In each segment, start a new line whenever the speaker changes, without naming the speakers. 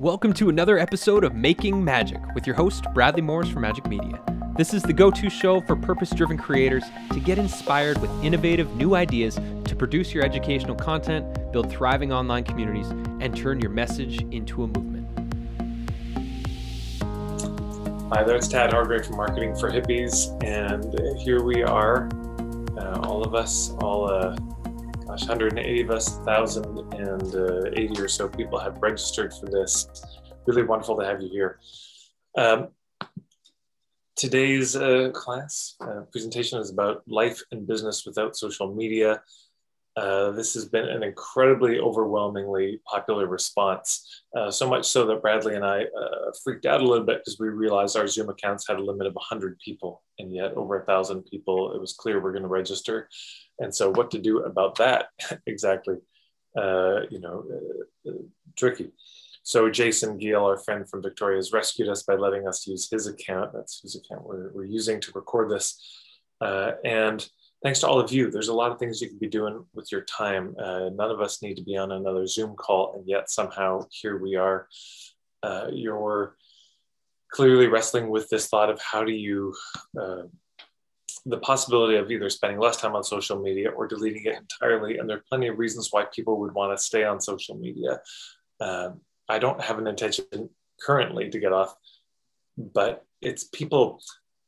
Welcome to another episode of Making Magic with your host, Bradley Morris from Magic Media. This is the go to show for purpose driven creators to get inspired with innovative new ideas to produce your educational content, build thriving online communities, and turn your message into a movement.
Hi there, it's Tad Hargrave from Marketing for Hippies, and here we are, uh, all of us, all uh, gosh, 180 of us, 1,080 or so people have registered for this. Really wonderful to have you here. Um, today's uh, class uh, presentation is about life and business without social media. Uh, this has been an incredibly overwhelmingly popular response, uh, so much so that Bradley and I uh, freaked out a little bit because we realized our Zoom accounts had a limit of 100 people, and yet over a thousand people, it was clear we're going to register. And so, what to do about that exactly? Uh, you know, uh, uh, tricky. So Jason Giel, our friend from Victoria, has rescued us by letting us use his account. That's whose account we're, we're using to record this. and thanks to all of you. There's a lot of things you can be doing with your time. Uh, none of us need to be on another Zoom call, and yet somehow here we are. Uh, you're clearly wrestling with this thought of how do you, uh, the possibility of either spending less time on social media or deleting it entirely. And there are plenty of reasons why people would want to stay on social media. Um, I don't have an intention currently to get off, but it's people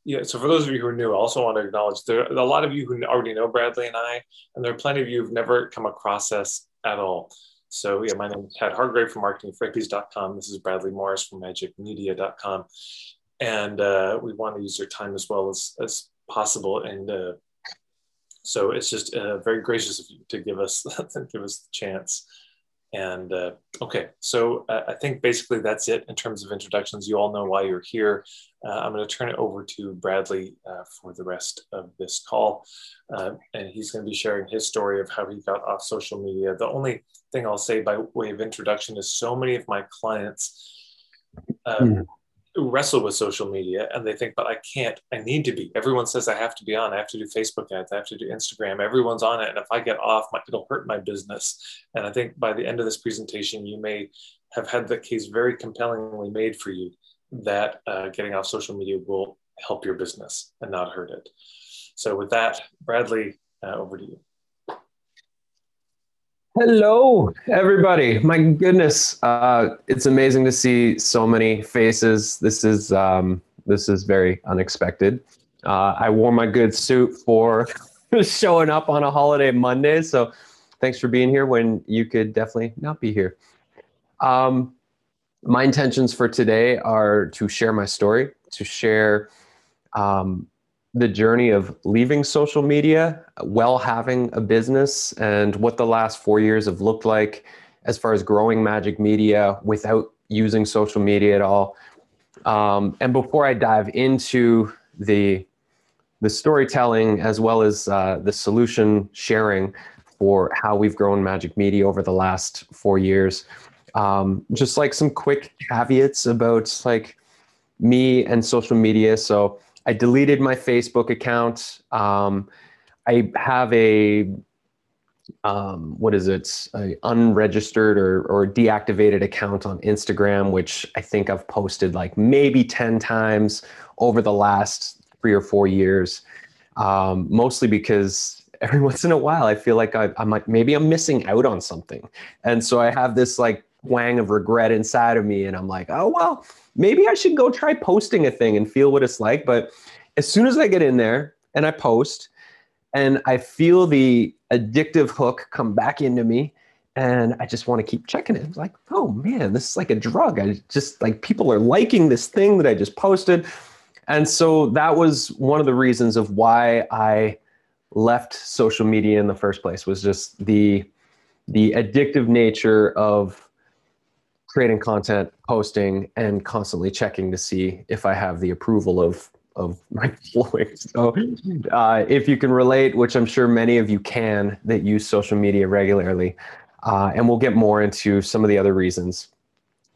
yeah, so for those of you who are new, I also want to acknowledge there are a lot of you who already know Bradley and I, and there are plenty of you who've never come across us at all. So yeah, my name is Tad Hargrave from marketingforhippies.com. This is Bradley Morris from magicmedia.com. And uh, we want to use your time as well as, as possible. And uh, so it's just uh, very gracious of you to give us, give us the chance. And uh, okay, so I think basically that's it in terms of introductions. You all know why you're here. Uh, I'm going to turn it over to Bradley uh, for the rest of this call. Uh, and he's going to be sharing his story of how he got off social media. The only thing I'll say by way of introduction is so many of my clients. Mm wrestle with social media and they think, but I can't, I need to be. Everyone says I have to be on. I have to do Facebook ads. I have to do Instagram. Everyone's on it. And if I get off, it'll hurt my business. And I think by the end of this presentation, you may have had the case very compellingly made for you that uh, getting off social media will help your business and not hurt it. So with that, Bradley, uh, over to you.
Hello, everybody. My goodness, uh, it's amazing to see so many faces. This is um, this is very unexpected. Uh, I wore my good suit for showing up on a holiday Monday, so thanks for being here when you could definitely not be here. Um, my intentions for today are to share my story, to share um, the journey of leaving social media while having a business and what the last four years have looked like as far as growing magic media without using social media at all. Um, and before I dive into the the storytelling as well as uh, the solution sharing for how we've grown magic media over the last four years, um, just like some quick caveats about like me and social media. So I deleted my Facebook account. Um, I have a um, what is it? A unregistered or, or deactivated account on Instagram, which I think I've posted like maybe 10 times over the last three or four years. Um, mostly because every once in a while I feel like I, I'm like, maybe I'm missing out on something. And so I have this like wang of regret inside of me. And I'm like, oh, well, maybe I should go try posting a thing and feel what it's like. But as soon as I get in there and I post and I feel the addictive hook come back into me and I just want to keep checking it. Like, oh man, this is like a drug. I just like people are liking this thing that I just posted. And so that was one of the reasons of why I left social media in the first place was just the the addictive nature of creating content, posting, and constantly checking to see if I have the approval of of my following. So, uh, if you can relate, which I'm sure many of you can, that use social media regularly, uh, and we'll get more into some of the other reasons.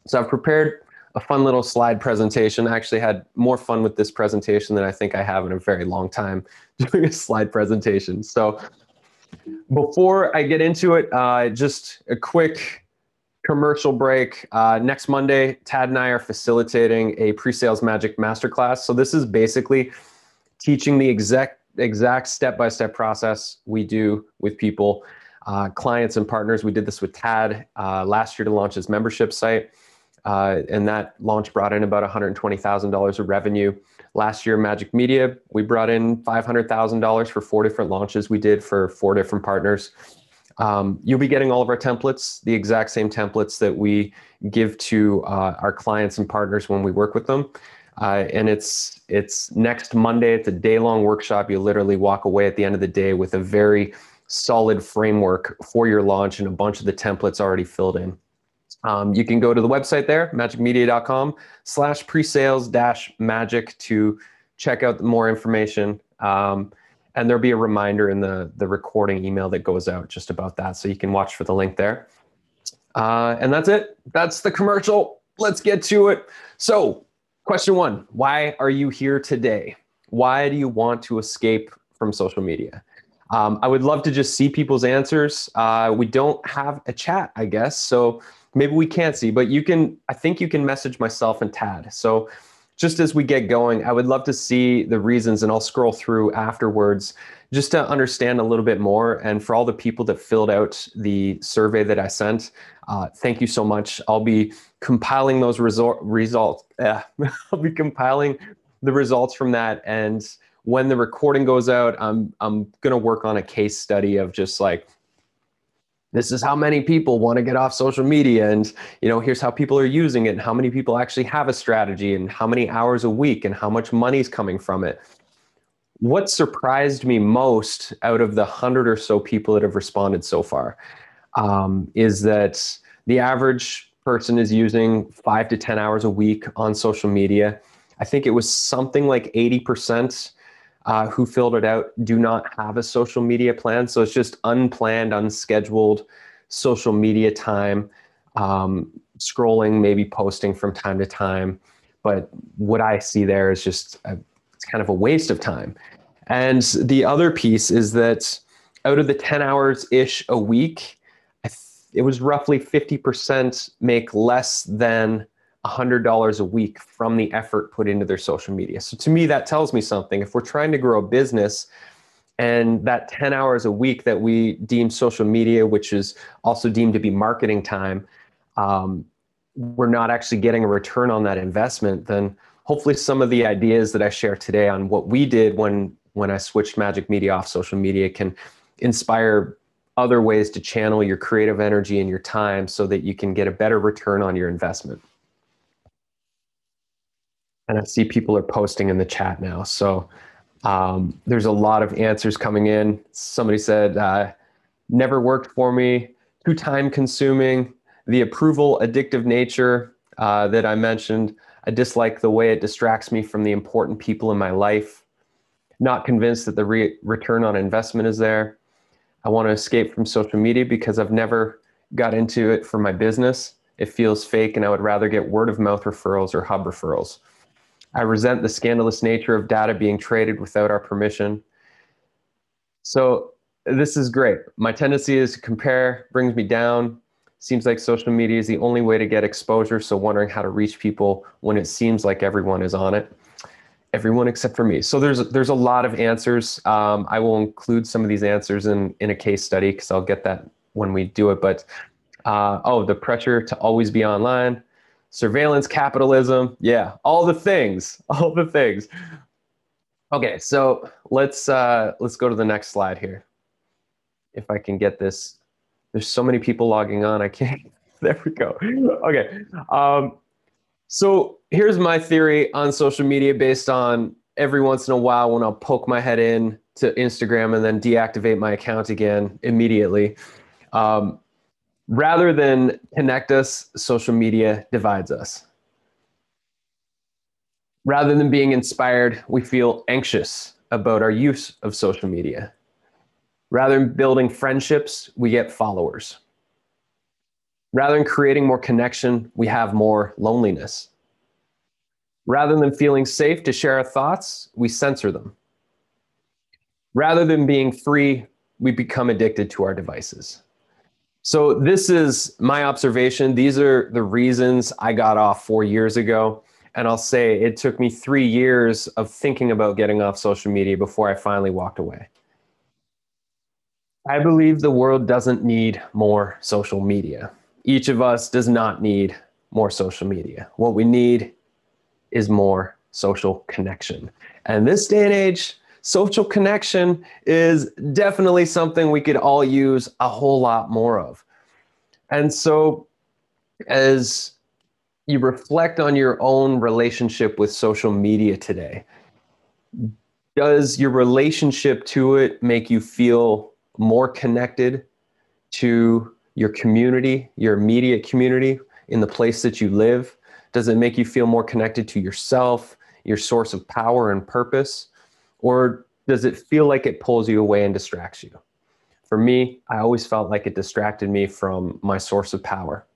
So, I've prepared a fun little slide presentation. I actually had more fun with this presentation than I think I have in a very long time doing a slide presentation. So, before I get into it, uh, just a quick commercial break. Uh, next Monday, Tad and I are facilitating a pre-sales magic masterclass. So this is basically teaching the exact exact step-by-step process we do with people, uh, clients and partners. We did this with Tad uh, last year to launch his membership site. Uh, and that launch brought in about $120,000 of revenue. Last year, Magic Media, we brought in $500,000 for four different launches we did for four different partners. Um, you'll be getting all of our templates, the exact same templates that we give to uh, our clients and partners when we work with them. Uh, and it's it's next Monday. It's a day long workshop. You literally walk away at the end of the day with a very solid framework for your launch and a bunch of the templates already filled in. Um, you can go to the website there, magicmedia.com slash pre-sales dash magic to check out more information. Um, and there'll be a reminder in the, the recording email that goes out just about that. So you can watch for the link there. Uh, and that's it. That's the commercial. Let's get to it. So question one, why are you here today? Why do you want to escape from social media? Um, I would love to just see people's answers. Uh, we don't have a chat, I guess. So maybe we can't see, but you can, I think you can message myself and Tad. So just as we get going, I would love to see the reasons and I'll scroll through afterwards just to understand a little bit more. And for all the people that filled out the survey that I sent, uh, thank you so much. I'll be compiling those resor- results. I'll be compiling the results from that. And when the recording goes out, I'm, I'm going to work on a case study of just like, this is how many people want to get off social media and you know here's how people are using it and how many people actually have a strategy and how many hours a week and how much money's coming from it. What surprised me most out of the hundred or so people that have responded so far um, is that the average person is using five to ten hours a week on social media. I think it was something like 80% uh, who filled it out do not have a social media plan. So it's just unplanned, unscheduled social media time, um, scrolling, maybe posting from time to time. But what I see there is just a, it's kind of a waste of time. And the other piece is that out of the 10 hours ish a week, it was roughly 50% make less than $100 a week from the effort put into their social media. So to me, that tells me something. If we're trying to grow a business and that 10 hours a week that we deem social media, which is also deemed to be marketing time, um, we're not actually getting a return on that investment, then hopefully some of the ideas that I share today on what we did when when I switched Magic Media off social media can inspire other ways to channel your creative energy and your time so that you can get a better return on your investment and I see people are posting in the chat now. So um, there's a lot of answers coming in. Somebody said, uh, never worked for me, too time consuming, the approval addictive nature uh, that I mentioned. I dislike the way it distracts me from the important people in my life. Not convinced that the re- return on investment is there. I want to escape from social media because I've never got into it for my business. It feels fake, and I would rather get word of mouth referrals or hub referrals. I resent the scandalous nature of data being traded without our permission. So this is great. My tendency is to compare, brings me down. Seems like social media is the only way to get exposure. So wondering how to reach people when it seems like everyone is on it. Everyone except for me. So there's there's a lot of answers. Um, I will include some of these answers in in a case study because I'll get that when we do it. But uh, oh, the pressure to always be online surveillance capitalism yeah all the things all the things. Okay so let's uh let's go to the next slide here. If i can get this there's so many people logging on i can't there we go. Okay um so here's my theory on social media based on every once in a while when i'll poke my head in to instagram and then deactivate my account again immediately. Um, rather than connect us, social media divides us. Rather than being inspired, we feel anxious about our use of social media. Rather than building friendships, we get followers. Rather than creating more connection, we have more loneliness. Rather than feeling safe to share our thoughts, we censor them. Rather than being free, we become addicted to our devices. So, this is my observation. These are the reasons I got off four years ago. And I'll say it took me three years of thinking about getting off social media before I finally walked away. I believe the world doesn't need more social media. Each of us does not need more social media. What we need is more social connection. And this day and age, social connection is definitely something we could all use a whole lot more of. And so, as you reflect on your own relationship with social media today, does your relationship to it make you feel more connected to your community, your immediate community, in the place that you live? Does it make you feel more connected to yourself, your source of power and purpose? Or does it feel like it pulls you away and distracts you? For me, I always felt like it distracted me from my source of power.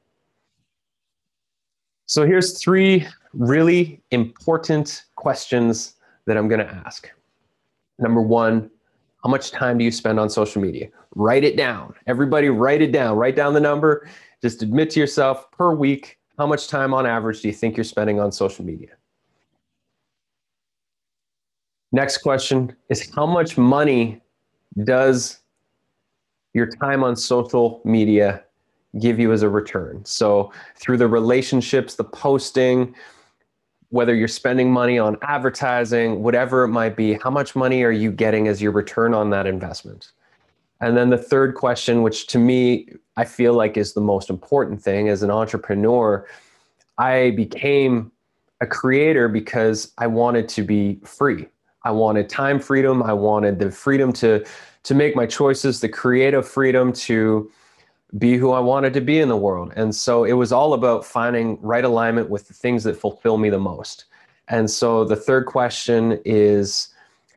So here's three really important questions that I'm going to ask. Number one, how much time do you spend on social media? Write it down. Everybody, write it down. Write down the number. Just admit to yourself per week how much time on average do you think you're spending on social media? Next question is how much money does your time on social media give you as a return? So, through the relationships, the posting, whether you're spending money on advertising, whatever it might be, how much money are you getting as your return on that investment? And then the third question, which to me, I feel like is the most important thing as an entrepreneur, I became a creator because I wanted to be free. I wanted time freedom. I wanted the freedom to to make my choices, the creative freedom to be who I wanted to be in the world. And so it was all about finding right alignment with the things that fulfill me the most. And so the third question is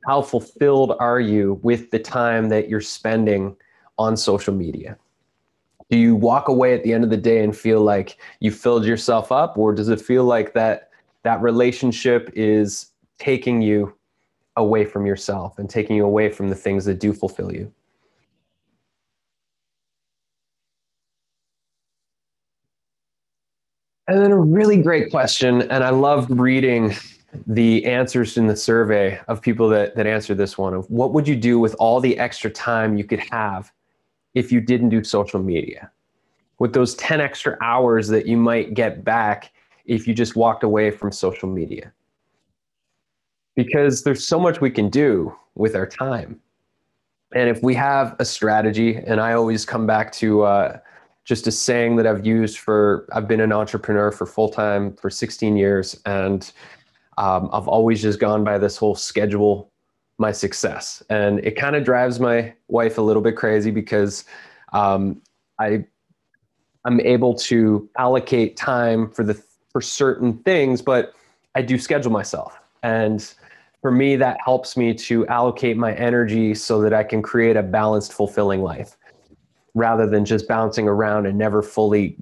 how fulfilled are you with the time that you're spending on social media? Do you walk away at the end of the day and feel like you filled yourself up or does it feel like that that relationship is taking you away from yourself and taking you away from the things that do fulfill you. And then a really great question, and I loved reading the answers in the survey of people that, that answered this one of what would you do with all the extra time you could have if you didn't do social media? With those 10 extra hours that you might get back if you just walked away from social media because there's so much we can do with our time. And if we have a strategy, and I always come back to uh, just a saying that I've used for, I've been an entrepreneur for full time for 16 years, and um, I've always just gone by this whole schedule my success. And it kind of drives my wife a little bit crazy because um, I, I'm able to allocate time for the for certain things, but I do schedule myself. And for me, that helps me to allocate my energy so that I can create a balanced, fulfilling life rather than just bouncing around and never fully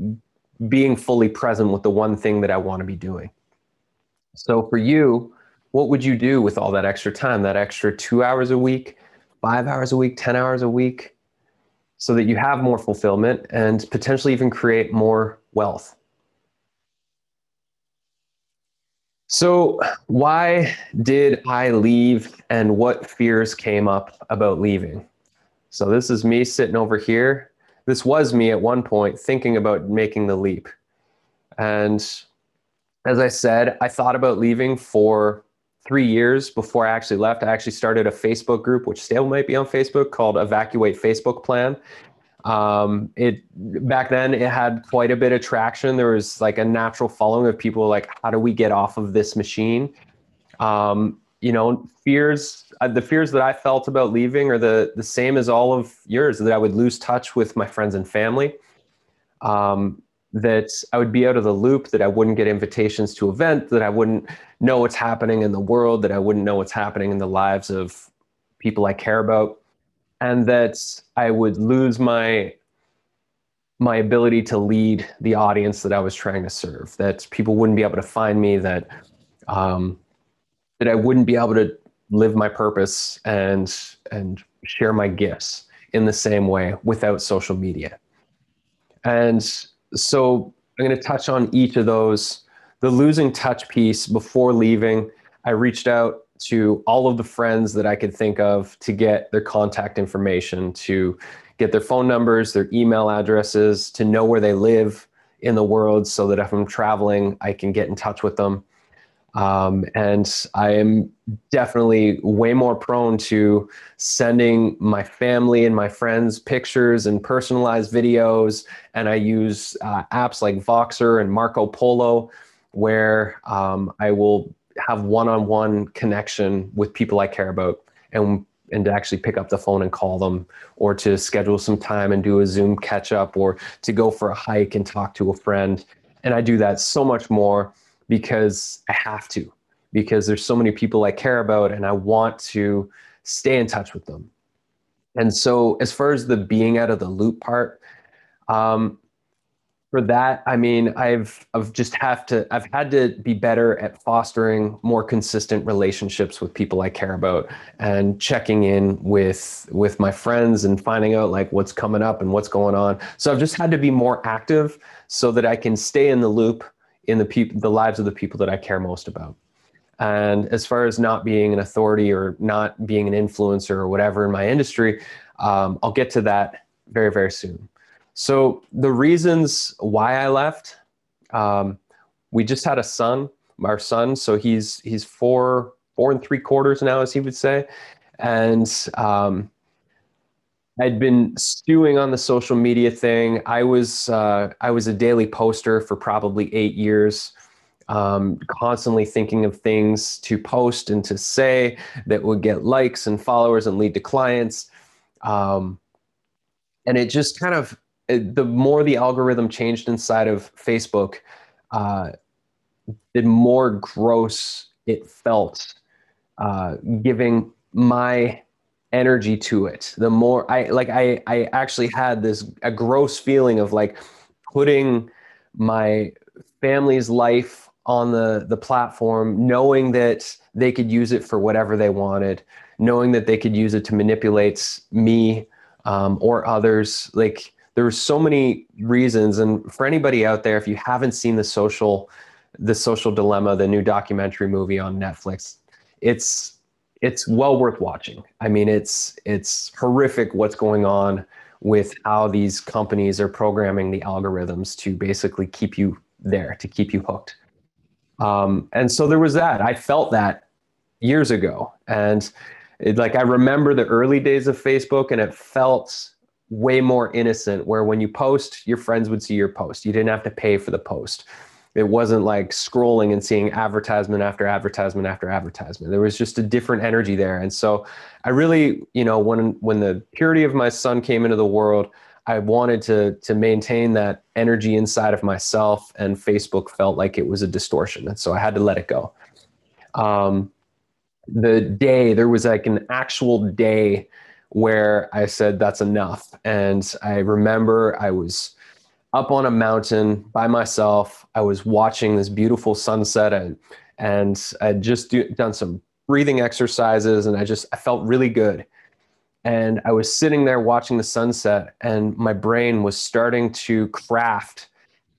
being fully present with the one thing that I want to be doing. So for you, what would you do with all that extra time, that extra two hours a week, five hours a week, 10 hours a week, so that you have more fulfillment and potentially even create more wealth? So, why did I leave and what fears came up about leaving? So, this is me sitting over here. This was me at one point thinking about making the leap. And as I said, I thought about leaving for three years before I actually left. I actually started a Facebook group, which still might be on Facebook, called Evacuate Facebook Plan. Um, it back then it had quite a bit of traction. There was like a natural following of people like, how do we get off of this machine? Um, you know, fears. Uh, the fears that I felt about leaving are the the same as all of yours. That I would lose touch with my friends and family. Um, that I would be out of the loop. That I wouldn't get invitations to events. That I wouldn't know what's happening in the world. That I wouldn't know what's happening in the lives of people I care about and that I would lose my my ability to lead the audience that I was trying to serve. That people wouldn't be able to find me. That um, that I wouldn't be able to live my purpose and and share my gifts in the same way without social media. And so I'm going to touch on each of those. The losing touch piece before leaving, I reached out to all of the friends that I could think of to get their contact information, to get their phone numbers, their email addresses, to know where they live in the world so that if I'm traveling, I can get in touch with them. Um, and I am definitely way more prone to sending my family and my friends pictures and personalized videos. And I use uh, apps like Voxer and Marco Polo, where um, I will have one-on-one connection with people I care about and and to actually pick up the phone and call them or to schedule some time and do a zoom catch up or to go for a hike and talk to a friend. And i do that so much more because i have to because there's so many people i care about and i want to stay in touch with them. And so as far as the being out of the loop part um, for that i mean i've i've just have to i've had to be better at fostering more consistent relationships with people i care about and checking in with with my friends and finding out like what's coming up and what's going on. So i've just had to be more active so that i can stay in the loop in the people the lives of the people that i care most about. And as far as not being an authority or not being an influencer or whatever in my industry um, i'll get to that very very soon so the reasons why I left, um, we just had a son, our son. So he's he's four four and three quarters now, as he would say, and um, I'd been stewing on the social media thing. I was uh, I was a daily poster for probably eight years. Um, constantly thinking of things to post and to say that would get likes and followers and lead to clients. Um, and it just kind of the more the algorithm changed inside of Facebook, uh, the more gross it felt, uh, giving my energy to it. The more I like, I I actually had this a gross feeling of like putting my family's life on the the platform, knowing that they could use it for whatever they wanted, knowing that they could use it to manipulate me um, or others, like there were so many reasons and for anybody out there if you haven't seen the social the social dilemma the new documentary movie on netflix it's it's well worth watching. I mean it's it's horrific what's going on with how these companies are programming the algorithms to basically keep you there to keep you hooked. Um, and so there was that. I felt that years ago. And it, like i remember the early days of facebook and it felt way more innocent where when you post your friends would see your post. You didn't have to pay for the post. It wasn't like scrolling and seeing advertisement after advertisement after advertisement. There was just a different energy there. And so i really you know when when the purity of my son came into the world i wanted to to maintain that energy inside of myself and facebook felt like it was a distortion. And so i had to let it go. Um, the day there was like an actual day where I said, that's enough. And I remember I was up on a mountain by myself. I was watching this beautiful sunset and, and I'd just do, done some breathing exercises and I just, I felt really good. And I was sitting there watching the sunset and my brain was starting to craft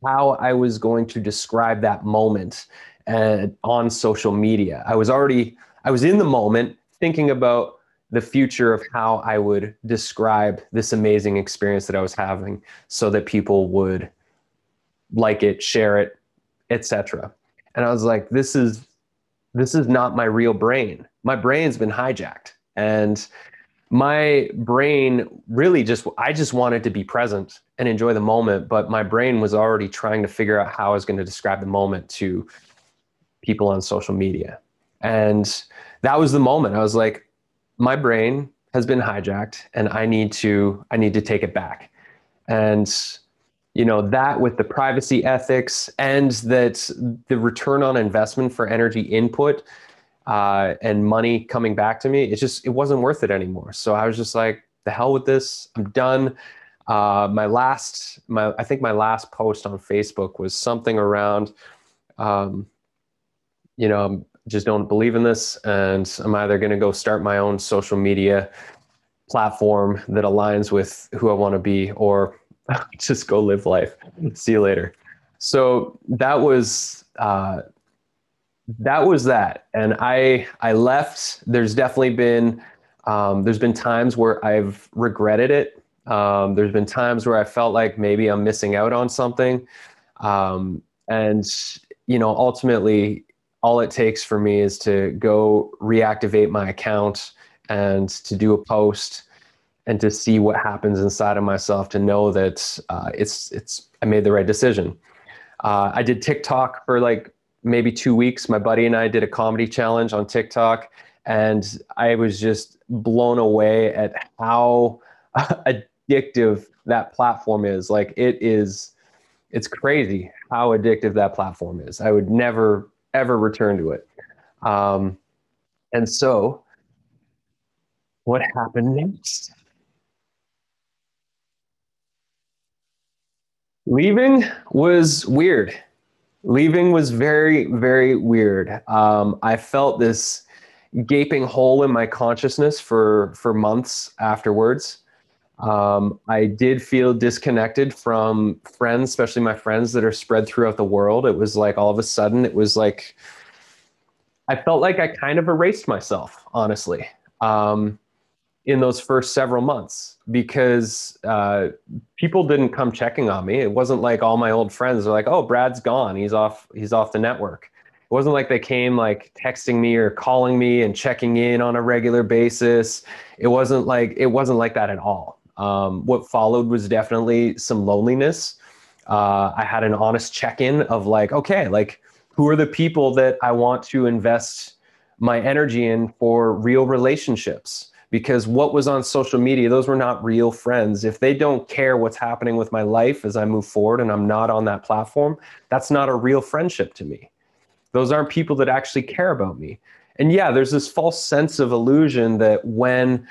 how I was going to describe that moment uh, on social media. I was already, I was in the moment thinking about the future of how I would describe this amazing experience that I was having so that people would like it, share it, etc. And I was like, this is this is not my real brain. My brain's been hijacked. And my brain really just I just wanted to be present and enjoy the moment, but my brain was already trying to figure out how I was going to describe the moment to people on social media. And that was the moment. I was like, my brain has been hijacked and I need to I need to take it back. And you know that with the privacy ethics and that the return on investment for energy input uh, and money coming back to me, it just it wasn't worth it anymore. So I was just like, the hell with this. I'm done. Uh, my last, my I think my last post on Facebook was something around, um, you know, just don't believe in this and i'm either going to go start my own social media platform that aligns with who i want to be or just go live life. See you later. So that was uh, that was that, and I I left. There's definitely been um, there's been times where I've regretted it. Um, there's been times where I felt like maybe I'm missing out on something, um, and you know ultimately all it takes for me is to go reactivate my account and to do a post and to see what happens inside of myself to know that uh, it's it's I made the right decision. Uh, I did TikTok for like maybe two weeks. My buddy and I did a comedy challenge on TikTok, and I was just blown away at how addictive that platform is. Like it is, it's crazy how addictive that platform is. I would never ever return to it. Um, and so, what happened next? Leaving was weird. Leaving was very, very weird. Um, I felt this gaping hole in my consciousness for for months afterwards. Um, I did feel disconnected from friends, especially my friends that are spread throughout the world. It was like all of a sudden, it was like I felt like I kind of erased myself, honestly. Um, in those first several months because uh, people didn't come checking on me. It wasn't like all my old friends are like, "Oh, Brad's gone. He's off. He's off the network." It wasn't like they came like texting me or calling me and checking in on a regular basis. It wasn't like it wasn't like that at all. Um, what followed was definitely some loneliness. Uh, I had an honest check-in of like, okay, like who are the people that I want to invest my energy in for real relationships? because what was on social media, those were not real friends. If they don't care what's happening with my life as I move forward and I'm not on that platform, that's not a real friendship to me. Those aren't people that actually care about me. And yeah, there's this false sense of illusion that when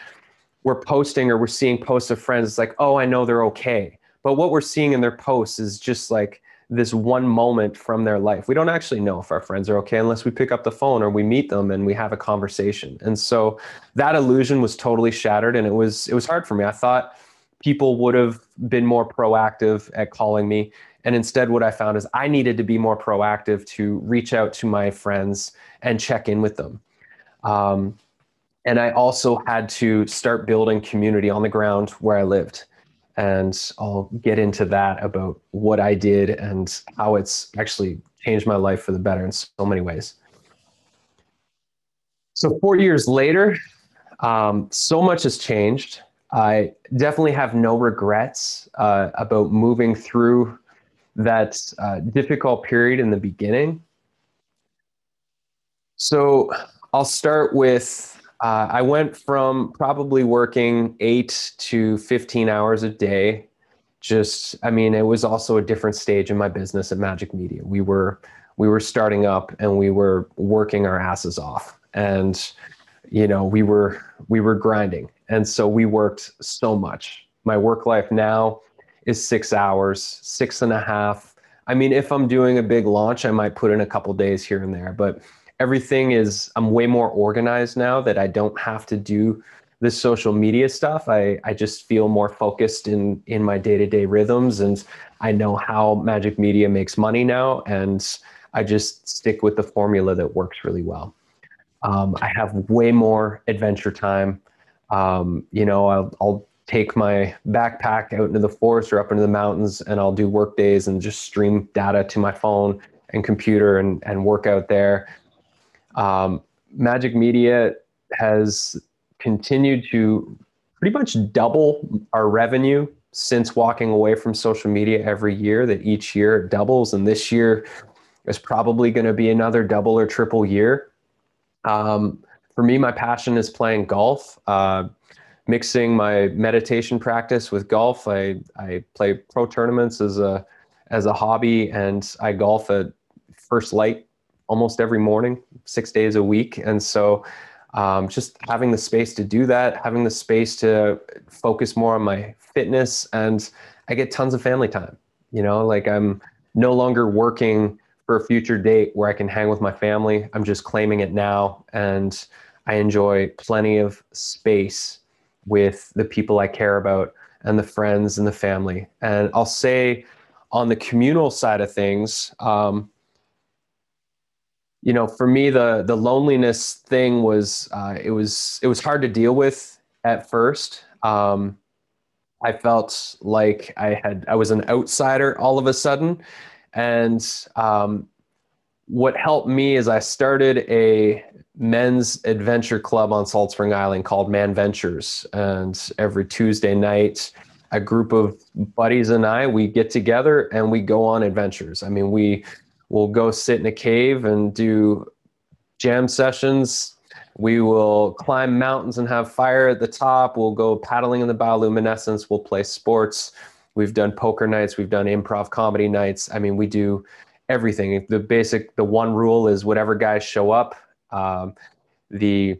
we're posting or we're seeing posts of friends, it's like, oh, I know they're okay. But what we're seeing in their posts is just like this one moment from their life. We don't actually know if our friends are okay unless we pick up the phone or we meet them and we have a conversation. And so that illusion was totally shattered and it was it was hard for me. I thought people would have been more proactive at calling me and instead what I found is I needed to be more proactive to reach out to my friends and check in with them. Um, and I also had to start building community on the ground where I lived and I'll get into that about what I did and how it's actually changed my life for the better in so many ways. So, four years later, um, so much has changed. I definitely have no regrets uh, about moving through that uh, difficult period in the beginning. So, I'll start with uh, I went from probably working eight to 15 hours a day. Just, I mean, it was also a different stage in my business at Magic Media. We were, we were starting up and we were working our asses off, and you know, we were, we were grinding, and so we worked so much. My work life now is six hours, six and a half. I mean, if I'm doing a big launch, I might put in a couple days here and there, but everything is i'm way more organized now that i don't have to do the social media stuff. I i just feel more focused in in my day-to-day rhythms and i know how magic media makes money now and i just stick with the formula that works really well. Um, i have way more adventure time. Um, you know I'll, I'll take my backpack out into the forest or up into the mountains and I'll do work days and just stream data to my phone and computer and, and work out there. Um, Magic Media has continued to pretty much double our revenue since walking away from social media every year, that each year it doubles. And this year is probably going to be another double or triple year. Um, for me, my passion is playing golf, uh, mixing my meditation practice with golf. I, I play pro tournaments as a, as a hobby and I golf at First Light almost every morning, six days a week. And so um, just having the space to do that, having the space to focus more on my fitness, and I get tons of family time. You know, like I'm no longer working for a future date where I can hang with my family. I'm just claiming it now. And I enjoy plenty of space with the people I care about and the friends and the family. And I'll say on the communal side of things, um, you know, for me, the the loneliness thing was uh, it was it was hard to deal with at first. Um, I felt like I had I was an outsider all of a sudden, and um, what helped me is I started a men's adventure club on Salt Spring Island called Man Ventures, and every Tuesday night, a group of buddies and I we get together and we go on adventures. I mean, we will go sit in a cave and do jam sessions. We will climb mountains and have fire at the top. We'll go paddling in the bioluminescence. We'll play sports. We've done poker nights. We've done improv comedy nights. I mean, we do everything. The basic, the one rule is whatever guys show up, um, the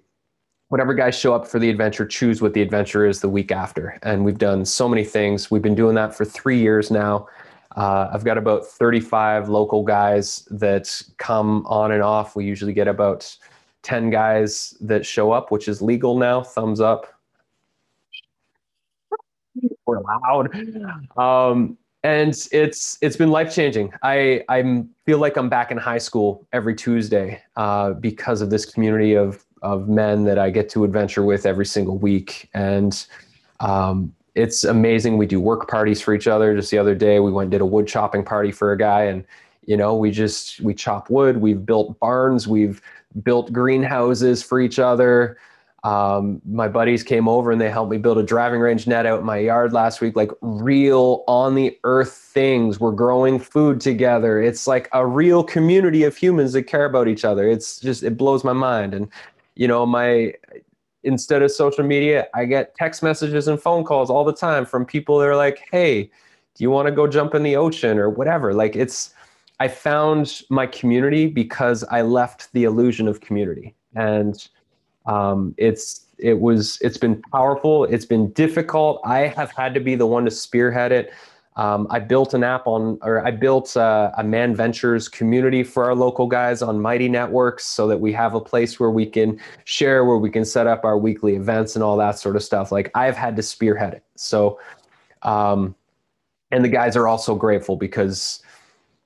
whatever guys show up for the adventure, choose what the adventure is the week after. And we've done so many things. We've been doing that for three years now. Uh, I've got about 35 local guys that come on and off. We usually get about 10 guys that show up, which is legal now. Thumbs up. We're loud. Um, and it's it's been life changing. I I feel like I'm back in high school every Tuesday uh, because of this community of of men that I get to adventure with every single week, and um, it's amazing. We do work parties for each other. Just the other day, we went and did a wood chopping party for a guy, and you know, we just we chop wood. We've built barns. We've built greenhouses for each other. Um, my buddies came over and they helped me build a driving range net out in my yard last week. Like real on the earth things. We're growing food together. It's like a real community of humans that care about each other. It's just it blows my mind. And you know, my instead of social media, I get text messages and phone calls all the time from people that are like, hey, do you want to go jump in the ocean or whatever? Like it's, I found my community because I left the illusion of community. And um, it's, it was, it's been powerful. It's been difficult. I have had to be the one to spearhead it. Um, I built an app on, or I built a, a, Man Ventures community for our local guys on Mighty Networks so that we have a place where we can share, where we can set up our weekly events and all that sort of stuff. Like I've had to spearhead it. So, um, and the guys are also grateful because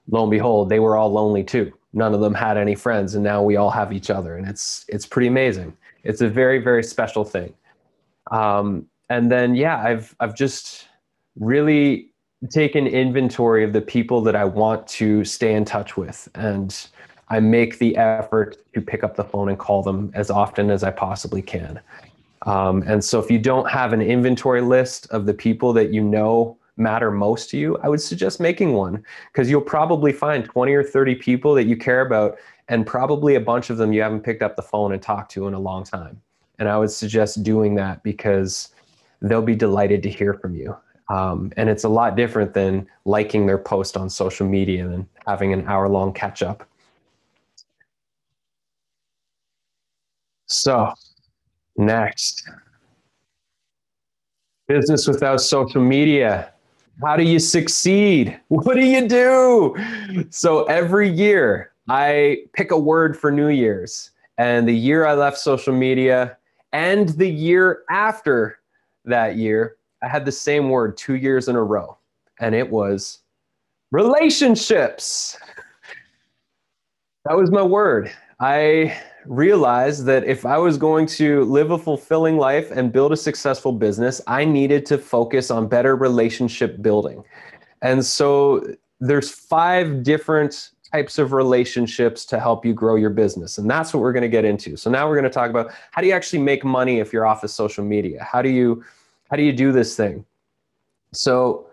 lo and behold, they were all lonely too. None of them had any friends, and now we all have each other, and it's it's pretty amazing. It's a very very special thing. Um, and then yeah, I've I've just really take an inventory of the people that I want to stay in touch with. And I make the effort to pick up the phone and call them as often as I possibly can. Um, and so if you don't have an inventory list of the people that you know matter most to you, I would suggest making one because you'll probably find 20 or 30 people that you care about, and probably a bunch of them you haven't picked up the phone and talked to in a long time. And I would suggest doing that because they'll be delighted to hear from you. Um, and it's a lot different than liking their post on social media and having an hour long catch up. So, next business without social media. How do you succeed? What do you do? So, every year I pick a word for New Year's. And the year I left social media and the year after that year, I had the same word two years in a row, and it was relationships. That was my word. I realized that if I was going to live a fulfilling life and build a successful business, I needed to focus on better relationship building. And so there's five different types of relationships to help you grow your business. And that's what we're going to get into. So now we're going to talk about how do you actually make money if you're off of social media? How do you how do you do this thing? So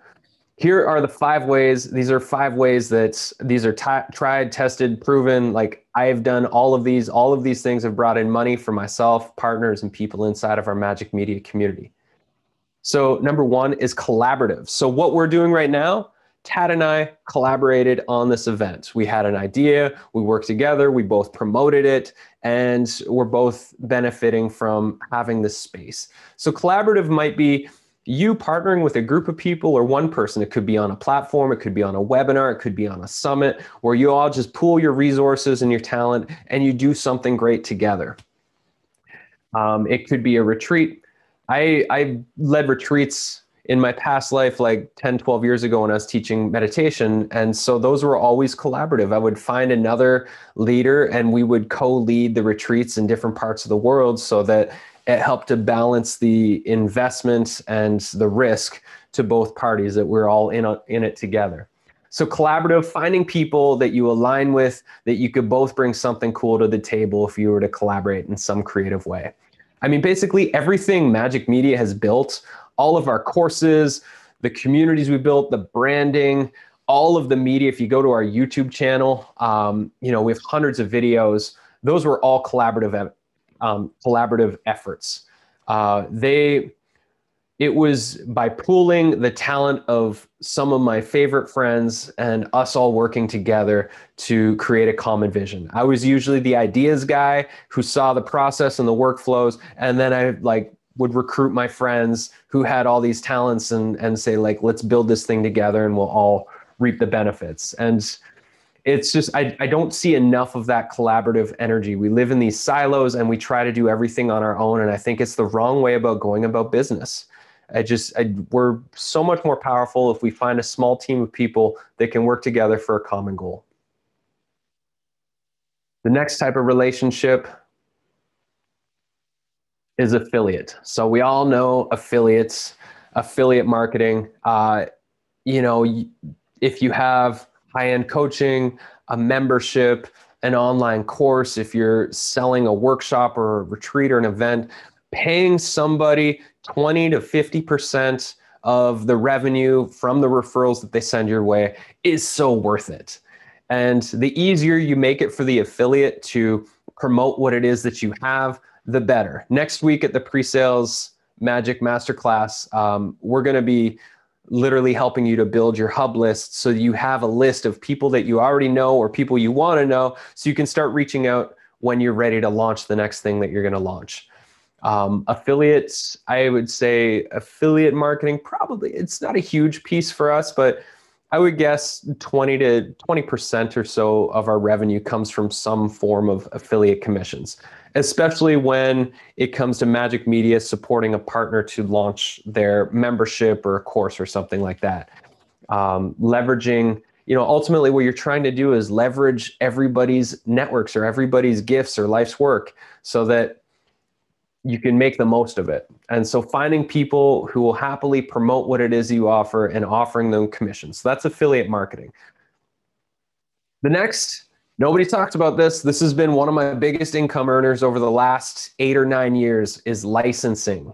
here are the five ways. These are five ways that these are t- tried, tested, proven. Like I've done all of these. All of these things have brought in money for myself, partners, and people inside of our Magic Media community. So number one is collaborative. So what we're doing right now, Tad and I collaborated on this event. We had an idea, we worked together, we both promoted it, and we're both benefiting from having this space. So, collaborative might be you partnering with a group of people or one person. It could be on a platform, it could be on a webinar, it could be on a summit where you all just pool your resources and your talent and you do something great together. Um, it could be a retreat. I, I led retreats in my past life, like 10, 12 years ago when I was teaching meditation. And so those were always collaborative. I would find another leader and we would co lead the retreats in different parts of the world so that it helped to balance the investment and the risk to both parties that we're all in, in it together. So collaborative, finding people that you align with, that you could both bring something cool to the table if you were to collaborate in some creative way. I mean, basically everything Magic Media has built all of our courses, the communities we built, the branding, all of the media. If you go to our YouTube channel, um, you know we have hundreds of videos. Those were all collaborative, um, collaborative efforts. Uh, they, it was by pooling the talent of some of my favorite friends and us all working together to create a common vision. I was usually the ideas guy who saw the process and the workflows, and then I like would recruit my friends who had all these talents and and say like let's build this thing together and we'll all reap the benefits. And it's just I, I don't see enough of that collaborative energy. We live in these silos and we try to do everything on our own and i think it's the wrong way about going about business i just I, we're so much more powerful if we find a small team of people that can work together for a common goal the next type of relationship is affiliate. So we all know affiliates, affiliate marketing. Uh, you know, if you have high end coaching, a membership, an online course, if you're selling a workshop or a retreat or an event, paying somebody 20 to 50% of the revenue from the referrals that they send your way is so worth it. And the easier you make it for the affiliate to promote what it is that you have, the better. Next week at the pre-sales Magic Masterclass, um, we're going to be literally helping you to build your hub list so you have a list of people that you already know or people you want to know so you can start reaching out when you're ready to launch the next thing that you're going to launch. Um, affiliates, I would say affiliate marketing, probably it's not a huge piece for us, but I would guess 20 to 20% or so of our revenue comes from some form of affiliate commissions especially when it comes to Magic Media supporting a partner to launch their membership or a course or something like that. Um, leveraging, you know, ultimately what you're trying to do is leverage everybody's networks or everybody's gifts or life's work so that you can make the most of it. And so finding people who will happily promote what it is you offer and offering them commissions. So that's affiliate marketing. The next Nobody talked about this. This has been one of my biggest income earners over the last eight or nine years is licensing.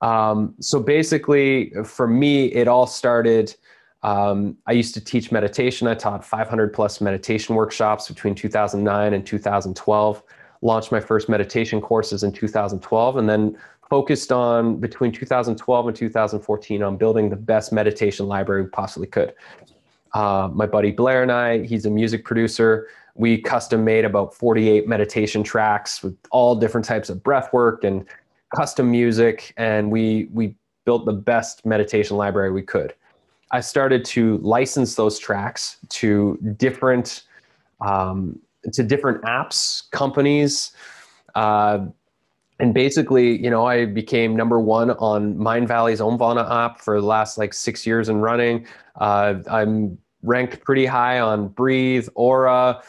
Um, so basically, for me, it all started. Um, I used to teach meditation. I taught 500 plus meditation workshops between 2009 and 2012. Launched my first meditation courses in 2012, and then focused on between 2012 and 2014 on building the best meditation library we possibly could. Uh, my buddy Blair and I, he's a music producer. We custom made about 48 meditation tracks with all different types of breath work and custom music. And we, we built the best meditation library we could. I started to license those tracks to different, um, to different apps, companies, uh, and basically, you know, I became number one on Mindvalley's Omvana app for the last like six years and running. Uh, I'm ranked pretty high on Breathe, Aura,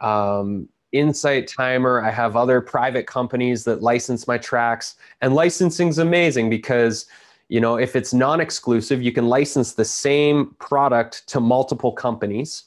um, Insight Timer. I have other private companies that license my tracks, and licensing is amazing because you know if it's non-exclusive, you can license the same product to multiple companies.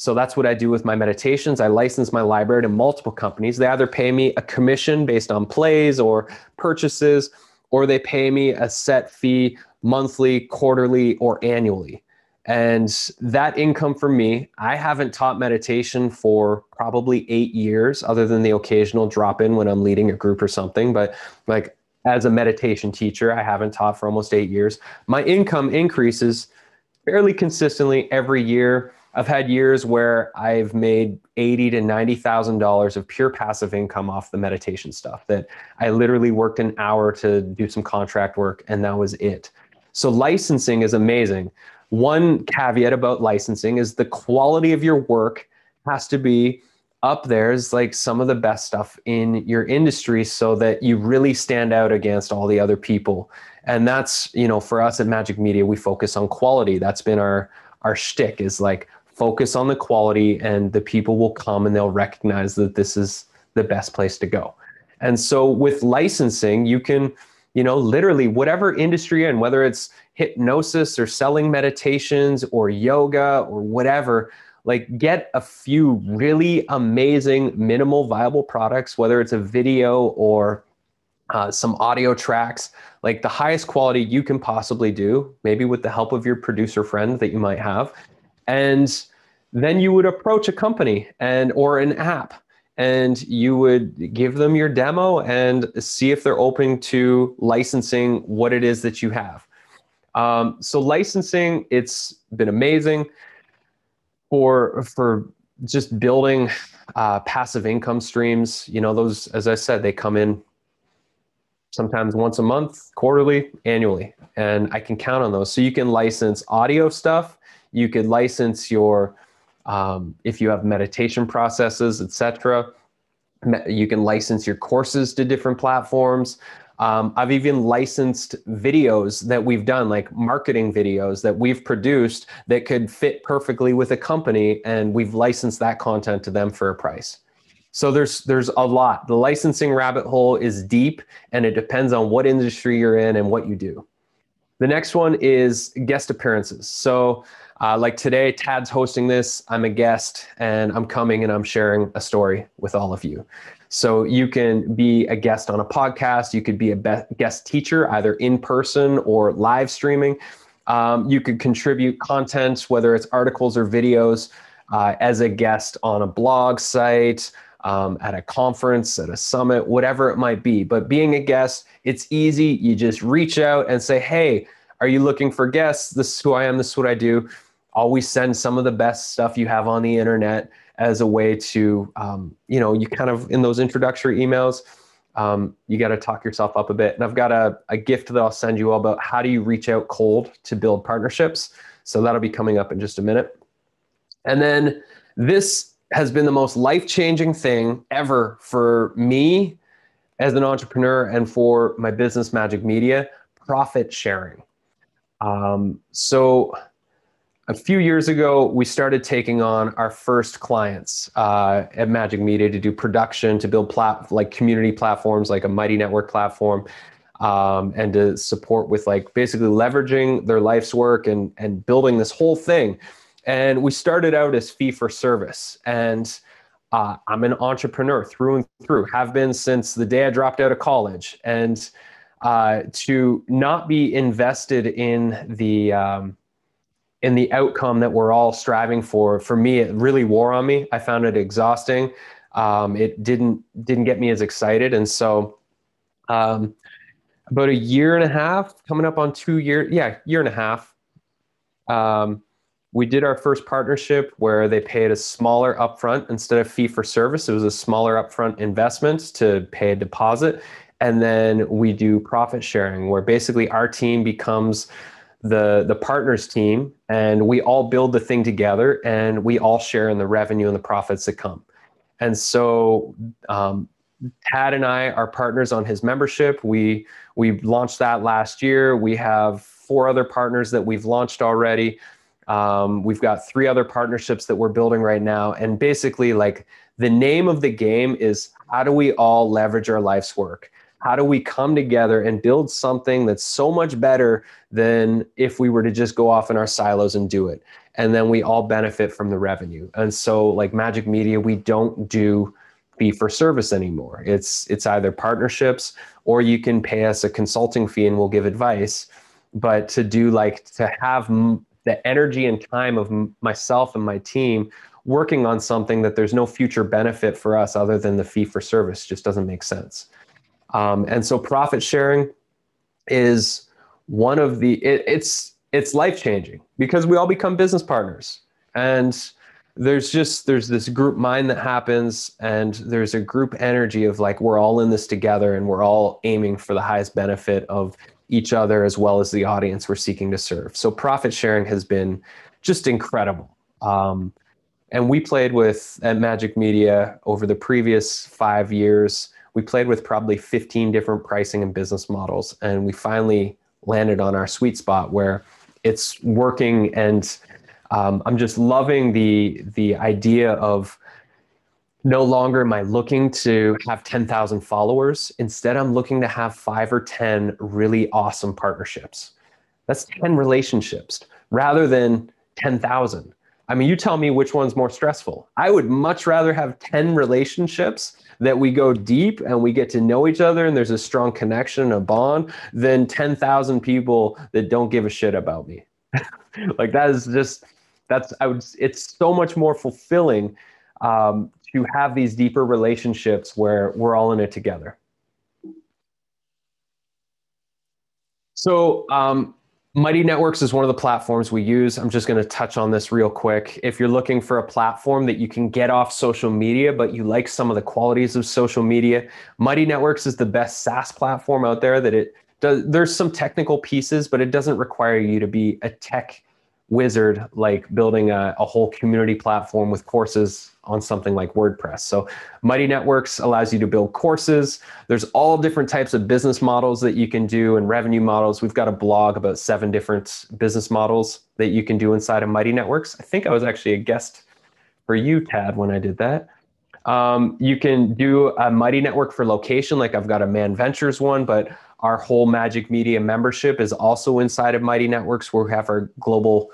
So that's what I do with my meditations. I license my library to multiple companies. They either pay me a commission based on plays or purchases, or they pay me a set fee monthly, quarterly, or annually. And that income for me, I haven't taught meditation for probably eight years, other than the occasional drop in when I'm leading a group or something. But like as a meditation teacher, I haven't taught for almost eight years. My income increases fairly consistently every year. I've had years where I've made eighty to ninety thousand dollars of pure passive income off the meditation stuff. That I literally worked an hour to do some contract work, and that was it. So licensing is amazing. One caveat about licensing is the quality of your work has to be up there is like some of the best stuff in your industry so that you really stand out against all the other people. And that's, you know, for us at Magic Media, we focus on quality. That's been our our shtick is like focus on the quality and the people will come and they'll recognize that this is the best place to go. And so with licensing, you can, you know, literally whatever industry and whether it's hypnosis or selling meditations or yoga or whatever, like get a few really amazing minimal viable products whether it's a video or uh, some audio tracks like the highest quality you can possibly do maybe with the help of your producer friend that you might have and then you would approach a company and or an app and you would give them your demo and see if they're open to licensing what it is that you have um, so licensing it's been amazing for for just building uh, passive income streams. You know, those as I said, they come in sometimes once a month, quarterly, annually, and I can count on those. So you can license audio stuff. You could license your um, if you have meditation processes, etc. You can license your courses to different platforms. Um, I've even licensed videos that we've done, like marketing videos that we've produced that could fit perfectly with a company, and we've licensed that content to them for a price. So there's there's a lot. The licensing rabbit hole is deep, and it depends on what industry you're in and what you do. The next one is guest appearances. So, uh, like today, Tad's hosting this. I'm a guest, and I'm coming and I'm sharing a story with all of you. So you can be a guest on a podcast. You could be a be- guest teacher, either in person or live streaming. Um, you could contribute content, whether it's articles or videos, uh, as a guest on a blog site, um, at a conference, at a summit, whatever it might be. But being a guest, it's easy. You just reach out and say, hey, are you looking for guests? This is who I am. This is what I do. Always send some of the best stuff you have on the internet as a way to, um, you know, you kind of in those introductory emails, um, you got to talk yourself up a bit. And I've got a, a gift that I'll send you all about how do you reach out cold to build partnerships. So that'll be coming up in just a minute. And then this has been the most life changing thing ever for me as an entrepreneur and for my business, Magic Media profit sharing. Um, so a few years ago, we started taking on our first clients uh, at Magic Media to do production, to build plat- like community platforms, like a Mighty Network platform, um, and to support with like basically leveraging their life's work and and building this whole thing. And we started out as fee for service, and uh, I'm an entrepreneur through and through. Have been since the day I dropped out of college, and uh, to not be invested in the um, in the outcome that we're all striving for for me it really wore on me. I found it exhausting. Um, it didn't didn't get me as excited. And so um, about a year and a half coming up on two years yeah year and a half um, we did our first partnership where they paid a smaller upfront. Instead of fee for service it was a smaller upfront investment to pay a deposit. And then we do profit sharing where basically our team becomes the the partners team and we all build the thing together and we all share in the revenue and the profits that come. And so um, tad and i are partners on his membership. We we launched that last year. We have four other partners that we've launched already. Um, we've got three other partnerships that we're building right now. And basically like the name of the game is how do we all leverage our life's work how do we come together and build something that's so much better than if we were to just go off in our silos and do it? And then we all benefit from the revenue. And so like magic media we don't do fee for service anymore. It's it's either partnerships or you can pay us a consulting fee and we'll give advice. But to do like to have m- the energy and time of m- myself and my team working on something that there's no future benefit for us other than the fee for service just doesn't make sense um, and so profit sharing is one of the it, it's it's life changing because we all become business partners and there's just there's this group mind that happens and there's a group energy of like we're all in this together and we're all aiming for the highest benefit of each other as well as the audience we're seeking to serve so profit sharing has been just incredible um, And we played with at Magic Media over the previous five years. We played with probably 15 different pricing and business models. And we finally landed on our sweet spot where it's working. And um, I'm just loving the, the idea of no longer am I looking to have 10,000 followers. Instead, I'm looking to have five or 10 really awesome partnerships. That's 10 relationships rather than 10,000. I mean, you tell me which one's more stressful. I would much rather have 10 relationships that we go deep and we get to know each other and there's a strong connection, a bond, than 10,000 people that don't give a shit about me. like that is just, that's, I would, it's so much more fulfilling um, to have these deeper relationships where we're all in it together. So, um, Mighty Networks is one of the platforms we use. I'm just going to touch on this real quick. If you're looking for a platform that you can get off social media, but you like some of the qualities of social media, Mighty Networks is the best SaaS platform out there that it does. There's some technical pieces, but it doesn't require you to be a tech wizard like building a, a whole community platform with courses on something like WordPress. So Mighty Networks allows you to build courses. There's all different types of business models that you can do and revenue models. We've got a blog about seven different business models that you can do inside of Mighty Networks. I think I was actually a guest for you, Tad, when I did that. Um, you can do a Mighty Network for location, like I've got a Man Ventures one, but our whole Magic Media membership is also inside of Mighty Networks, where we have our global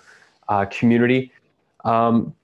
uh, community. Um,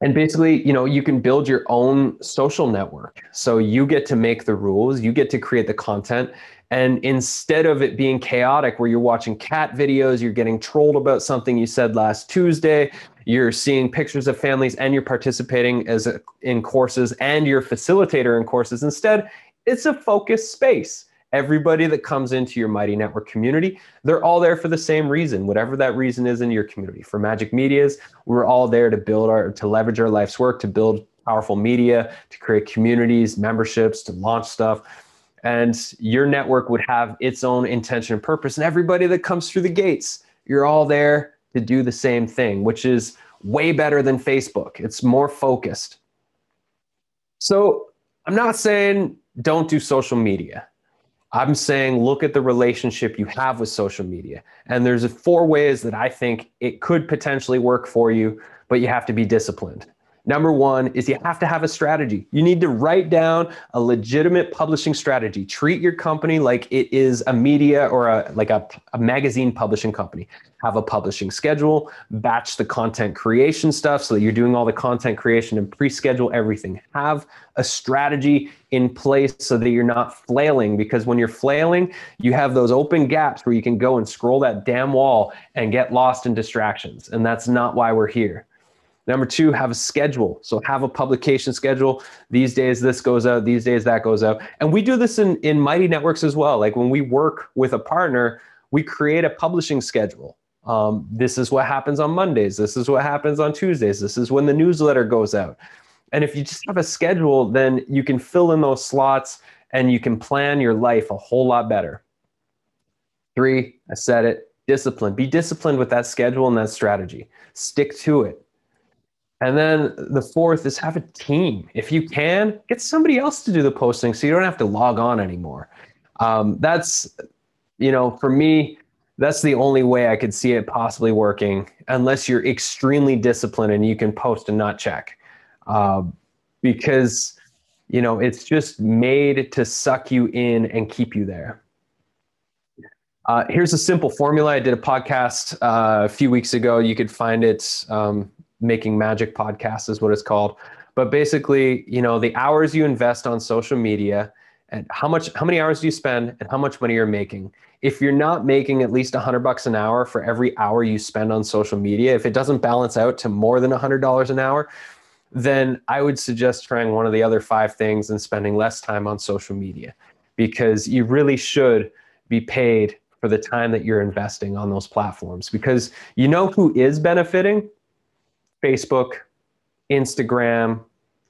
and basically, you know, you can build your own social network. So you get to make the rules, you get to create the content. And instead of it being chaotic, where you're watching cat videos, you're getting trolled about something you said last Tuesday, you're seeing pictures of families, and you're participating as a, in courses, and you're facilitator in courses. Instead, it's a focused space everybody that comes into your Mighty Network community, they're all there for the same reason, whatever that reason is in your community. For Magic Medias, we're all there to build our, to leverage our life's work, to build powerful media, to create communities, memberships, to launch stuff. And your network would have its own intention and purpose. And everybody that comes through the gates, you're all there to do the same thing, which is way better than Facebook. It's more focused. So I'm not saying don't do social media. I'm saying look at the relationship you have with social media. And there's four ways that I think it could potentially work for you, but you have to be disciplined. Number one is you have to have a strategy. You need to write down a legitimate publishing strategy. Treat your company like it is a media or a like a, a magazine publishing company. Have a publishing schedule, batch the content creation stuff so that you're doing all the content creation and pre-schedule everything. Have a strategy in place so that you're not flailing because when you're flailing, you have those open gaps where you can go and scroll that damn wall and get lost in distractions. And that's not why we're here. Number two, have a schedule. So have a publication schedule. These days this goes out, these days that goes out. And we do this in, in Mighty Networks as well. Like when we work with a partner, we create a publishing schedule. Um, this is what happens on Mondays. This is what happens on Tuesdays. This is when the newsletter goes out. And if you just have a schedule, then you can fill in those slots and you can plan your life a whole lot better. Three, I said it, discipline. Be disciplined with that schedule and that strategy. Stick to it and then the fourth is have a team. If you can, get somebody else to do the posting so you don't have to log on anymore. Um, that's, you know, for me, that's the only way I could see it possibly working, unless you're extremely disciplined and you can post and not check. Uh, because, you know, it's just made to suck you in and keep you there. Uh, here's a simple formula. I did a podcast uh, a few weeks ago. You could find it um, making magic podcast is what it's called. But basically you know the hours you invest on social media and how much how many hours do you spend and how much money you're making. If you're not making at least 100 bucks an hour for every hour you spend on social media if it doesn't balance out to more than $100 an hour then i would suggest trying one of the other five things and spending less time on social media. Because you really should be paid for the time that you're investing on those platforms. Because you know who is benefiting Facebook, Instagram,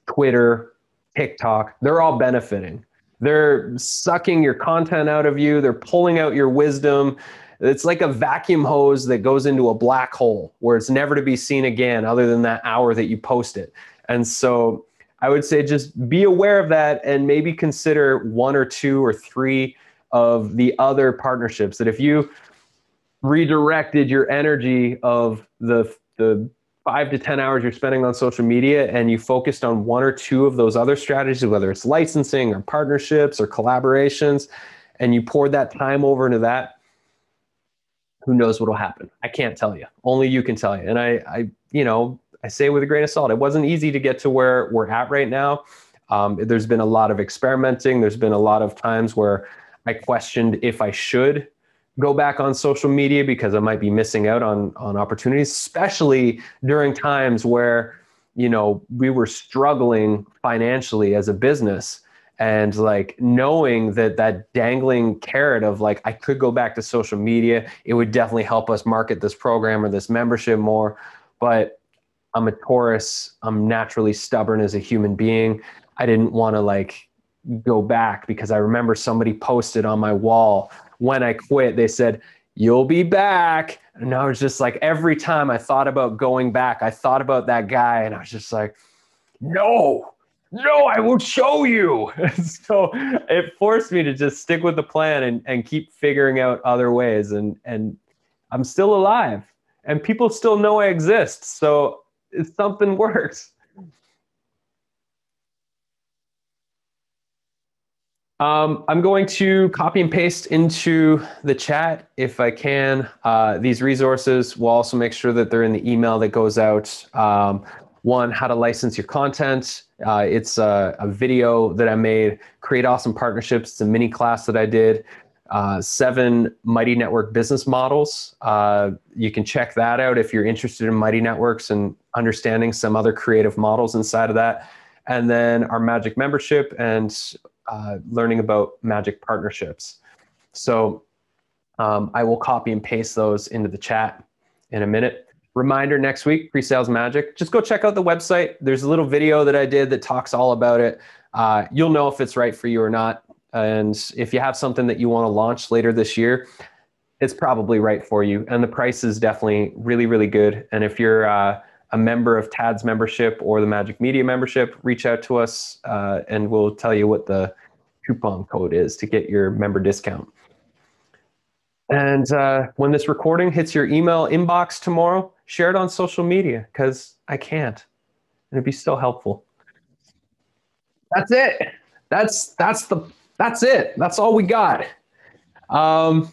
Twitter, TikTok, they're all benefiting. They're sucking your content out of you, they're pulling out your wisdom, it's like a vacuum hose that goes into a black hole where it's never to be seen again other than that hour that you post it. And so I would say just be aware of that and maybe consider one or two or three of the other partnerships that if you redirected your energy of the the five to 10 hours you're spending on social media and you focused on one or two of those other strategies, whether it's licensing or partnerships or collaborations, and you poured that time over into that, who knows what will happen? I can't tell you. Only you can tell you. And I, I, you know, I say with a grain of salt, it wasn't easy to get to where we're at right now. Um, there's been a lot of experimenting. There's been a lot of times where I questioned if I should go back on social media because I might be missing out on on opportunities, especially during times where you know we were struggling financially as a business and like knowing that that dangling carrot of like I could go back to social media, it would definitely help us market this program or this membership more, but I'm a Taurus. I'm naturally stubborn as a human being. I didn't want to like go back because I remember somebody posted on my wall when I quit, they said, You'll be back. And I was just like, every time I thought about going back, I thought about that guy and I was just like, No, no, I will show you. so it forced me to just stick with the plan and, and keep figuring out other ways. And, and I'm still alive and people still know I exist. So something works. Um, I'm going to copy and paste into the chat if I can. Uh, these resources will also make sure that they're in the email that goes out. Um, one, how to license your content. Uh, it's a, a, video that I made, Create Awesome Partnerships. It's a mini class that I did. Uh, seven Mighty Network business models. Uh, you can check that out if you're interested in Mighty Networks and understanding some other creative models inside of that. And then our Magic membership and uh, learning about magic partnerships. So um, I will copy and paste those into the chat in a minute. Reminder next week, pre-sales magic. Just go check out the website. There's a little video that I did that talks all about it. Uh, you'll know if it's right for you or not. And if you have something that you want to launch later this year, it's probably right for you. And the price is definitely really, really good. And if you're uh, a member of TAD's membership or the Magic Media membership, reach out to us uh, and we'll tell you what the coupon code is to get your member discount. And uh, when this recording hits your email inbox tomorrow, share it on social media because I can't. And it'd be so helpful. That's it. That's that's the that's it. That's all we got. Um,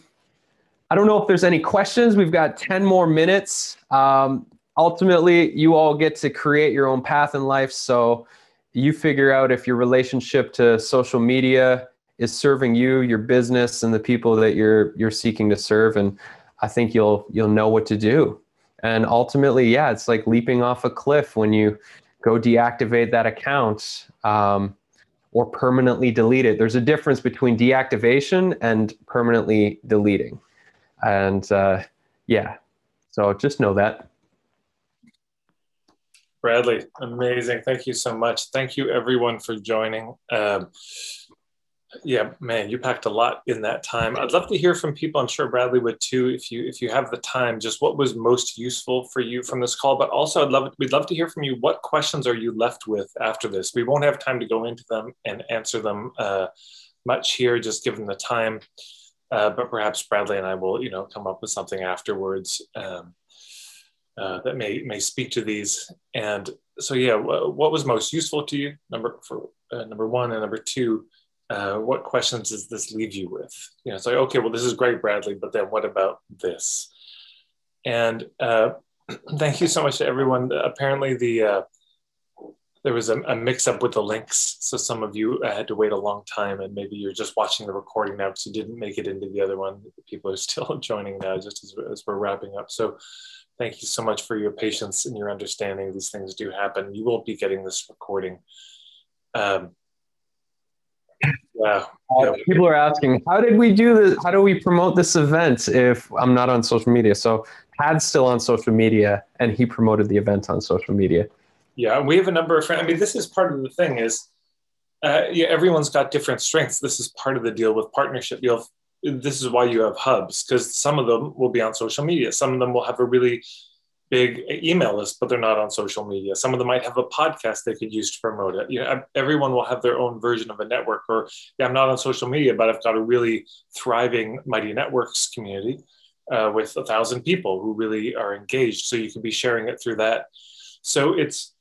I don't know if there's any questions. We've got 10 more minutes. Um, ultimately, you all get to create your own path in life. So you figure out if your relationship to social media is serving you, your business, and the people that you're you're seeking to serve. And I think you'll you'll know what to do. And ultimately, yeah, it's like leaping off a cliff when you go deactivate that account um, or permanently delete it. There's a difference between deactivation and permanently deleting. And uh, yeah, so just know that.
Bradley, amazing. Thank you so much. Thank you everyone for joining. Um, yeah, man, you packed a lot in that time. I'd love to hear from people. I'm sure Bradley would too, if you if you have the time. Just what was most useful for you from this call, but also I'd love we'd love to hear from you. What questions are you left with after this? We won't have time to go into them and answer them uh, much here, just given the time. Uh, but perhaps Bradley and I will, you know, come up with something afterwards. Um, uh, that may may speak to these. And so, yeah, what was most useful to you? Number for uh, number one and number two, uh, what questions does this leave you with? You know, it's like okay, well, this is great, Bradley, but then what about this? And uh, thank you so much to everyone. Apparently, the uh, there was a, a, mix up with the links. So some of you had to wait a long time, and maybe you're just watching the recording now because you didn't make it into the other one. People are still joining now just as, as we're wrapping up. So Thank you so much for your patience and your understanding. These things do happen. You won't be getting this recording. Um,
yeah. Uh, people are asking, how did we do this? How do we promote this event if I'm not on social media? So Tad's still on social media and he promoted the event on social media.
Yeah, we have a number of friends. I mean, this is part of the thing is, uh, yeah, everyone's got different strengths. This is part of the deal with partnership. You'll this is why you have hubs because some of them will be on social media. Some of them will have a really big email list but they're not on social media. Some of them might have a podcast they could use to promote it. You know everyone will have their own version of a network or yeah i'm not on social media but i've got a really thriving mighty networks community uh, with a thousand people who really are engaged so you can be sharing it through that. So it's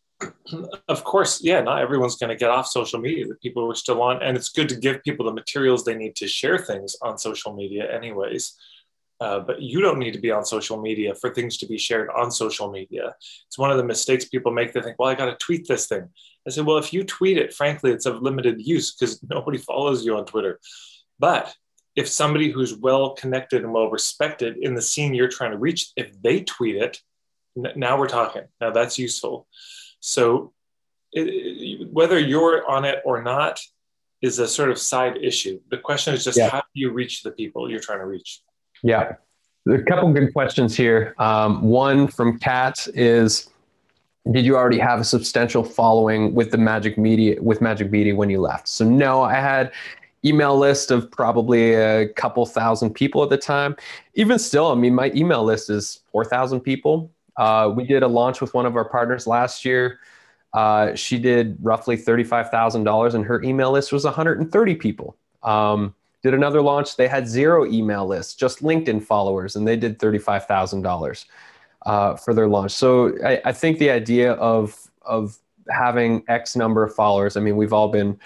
of course, yeah, not everyone's going to get off social media. The people are still on, and it's good to give people the materials they need to share things on social media, anyways. Uh, but you don't need to be on social media for things to be shared on social media. It's one of the mistakes people make. They think, well, I got to tweet this thing. I said, well, if you tweet it, frankly, it's of limited use because nobody follows you on Twitter. But if somebody who's well connected and well respected in the scene you're trying to reach, if they tweet it, now we're talking. Now that's useful. So it, whether you're on it or not is a sort of side issue. The question is just yeah. how do you reach the people you're trying to reach?
Yeah. a couple good questions here. Um, one from Kat is did you already have a substantial following with the magic media with magic media when you left so no i had email list of probably a couple thousand people at the time even still i mean my email list is 4000 people uh, we did a launch with one of our partners last year. Uh, she did roughly $35,000 and her email list was 130 people. Um, did another launch, they had zero email lists, just LinkedIn followers, and they did $35,000 uh, for their launch. So I, I think the idea of, of having X number of followers, I mean, we've all been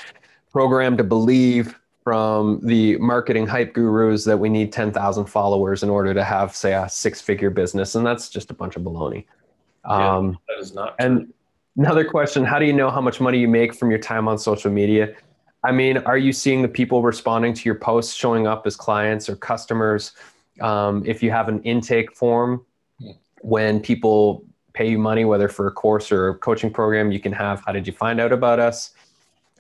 programmed to believe from the marketing hype gurus that we need 10,000 followers in order to have, say, a six figure business. And that's just a bunch of baloney.
Um, that is not.
True. And another question How do you know how much money you make from your time on social media? I mean, are you seeing the people responding to your posts showing up as clients or customers? Um, if you have an intake form, hmm. when people pay you money, whether for a course or a coaching program, you can have how did you find out about us?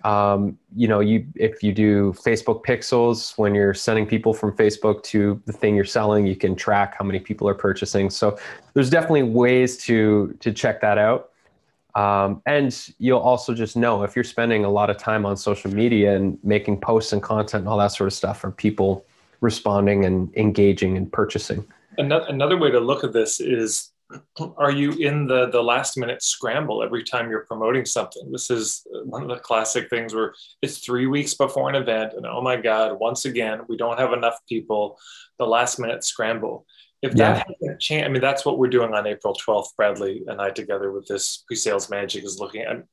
Um, you know, you if you do Facebook pixels when you're sending people from Facebook to the thing you're selling, you can track how many people are purchasing. So there's definitely ways to to check that out. Um, and you'll also just know if you're spending a lot of time on social media and making posts and content and all that sort of stuff, are people responding and engaging and purchasing?
Another, another way to look at this is are you in the the last minute scramble every time you're promoting something? This is one of the classic things where it's three weeks before an event and oh my god once again we don't have enough people the last minute scramble. If that yeah. hasn't changed i mean that's what we're doing on april 12th bradley and i together with this pre-sales magic is looking at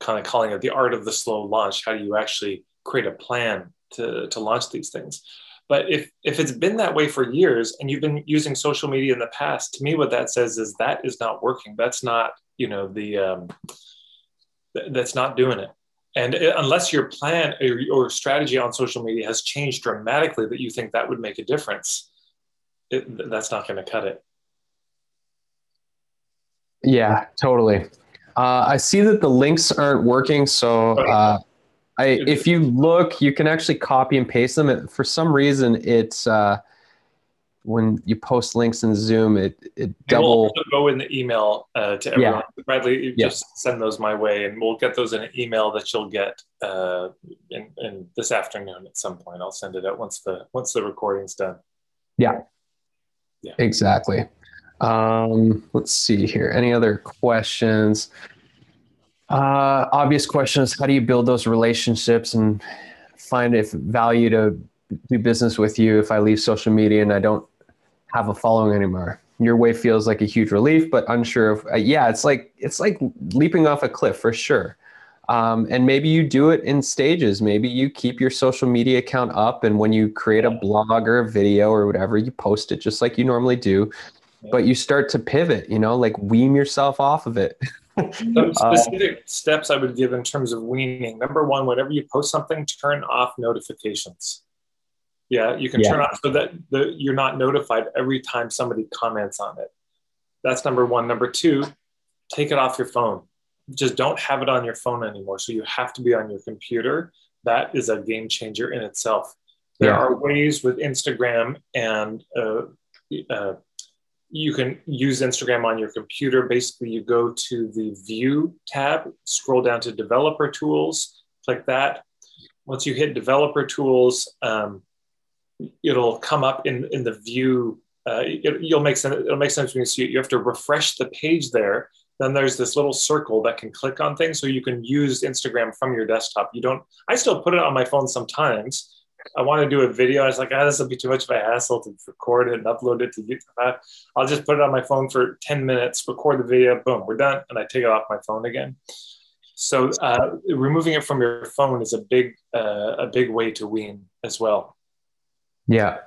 kind of calling it the art of the slow launch. How do you actually create a plan to to launch these things but if if it's been that way for years and you've been using social media in the past, to me, what that says is that is not working. That's not you know the um, th- that's not doing it. And it, unless your plan or, or, strategy on social media has changed dramatically, that you think that would make a difference, it, that's not going to cut it.
Yeah, totally. Uh, I see that the links aren't working, so uh, I, if you look, you can actually copy and paste them. For some reason, it's uh, when you post links in Zoom, it it double.
We'll go in the email uh, to everyone. Yeah. Bradley, yeah. just send those my way, and we'll get those in an email that you'll get uh, in, in this afternoon at some point. I'll send it out once the once the recording's done.
Yeah. Yeah. Exactly. Um, let's see here. Any other questions? Uh, obvious question is how do you build those relationships and find if value to do business with you if I leave social media and I don't have a following anymore? Your way feels like a huge relief, but unsure of. Uh, yeah, it's like it's like leaping off a cliff for sure. Um, and maybe you do it in stages. Maybe you keep your social media account up, and when you create a blog or a video or whatever, you post it just like you normally do. But you start to pivot, you know, like wean yourself off of it.
Some uh, specific uh, steps I would give in terms of weaning. Number one, whenever you post something, turn off notifications. Yeah, you can yeah. turn off so that the, you're not notified every time somebody comments on it. That's number one. Number two, take it off your phone. Just don't have it on your phone anymore. So you have to be on your computer. That is a game changer in itself. There yeah. are ways with Instagram and uh, uh, you can use Instagram on your computer. Basically, you go to the View tab, scroll down to Developer Tools, click that. Once you hit Developer Tools, um, it'll come up in in the view. Uh, it, you'll make sense. It'll make sense when you see it. You have to refresh the page there. Then there's this little circle that can click on things, so you can use Instagram from your desktop. You don't. I still put it on my phone sometimes. I want to do a video. I was like, ah, this will be too much of a hassle to record it and upload it to YouTube. I'll just put it on my phone for 10 minutes, record the video, boom, we're done. And I take it off my phone again. So uh, removing it from your phone is a big, uh, a big way to wean as well.
Yeah.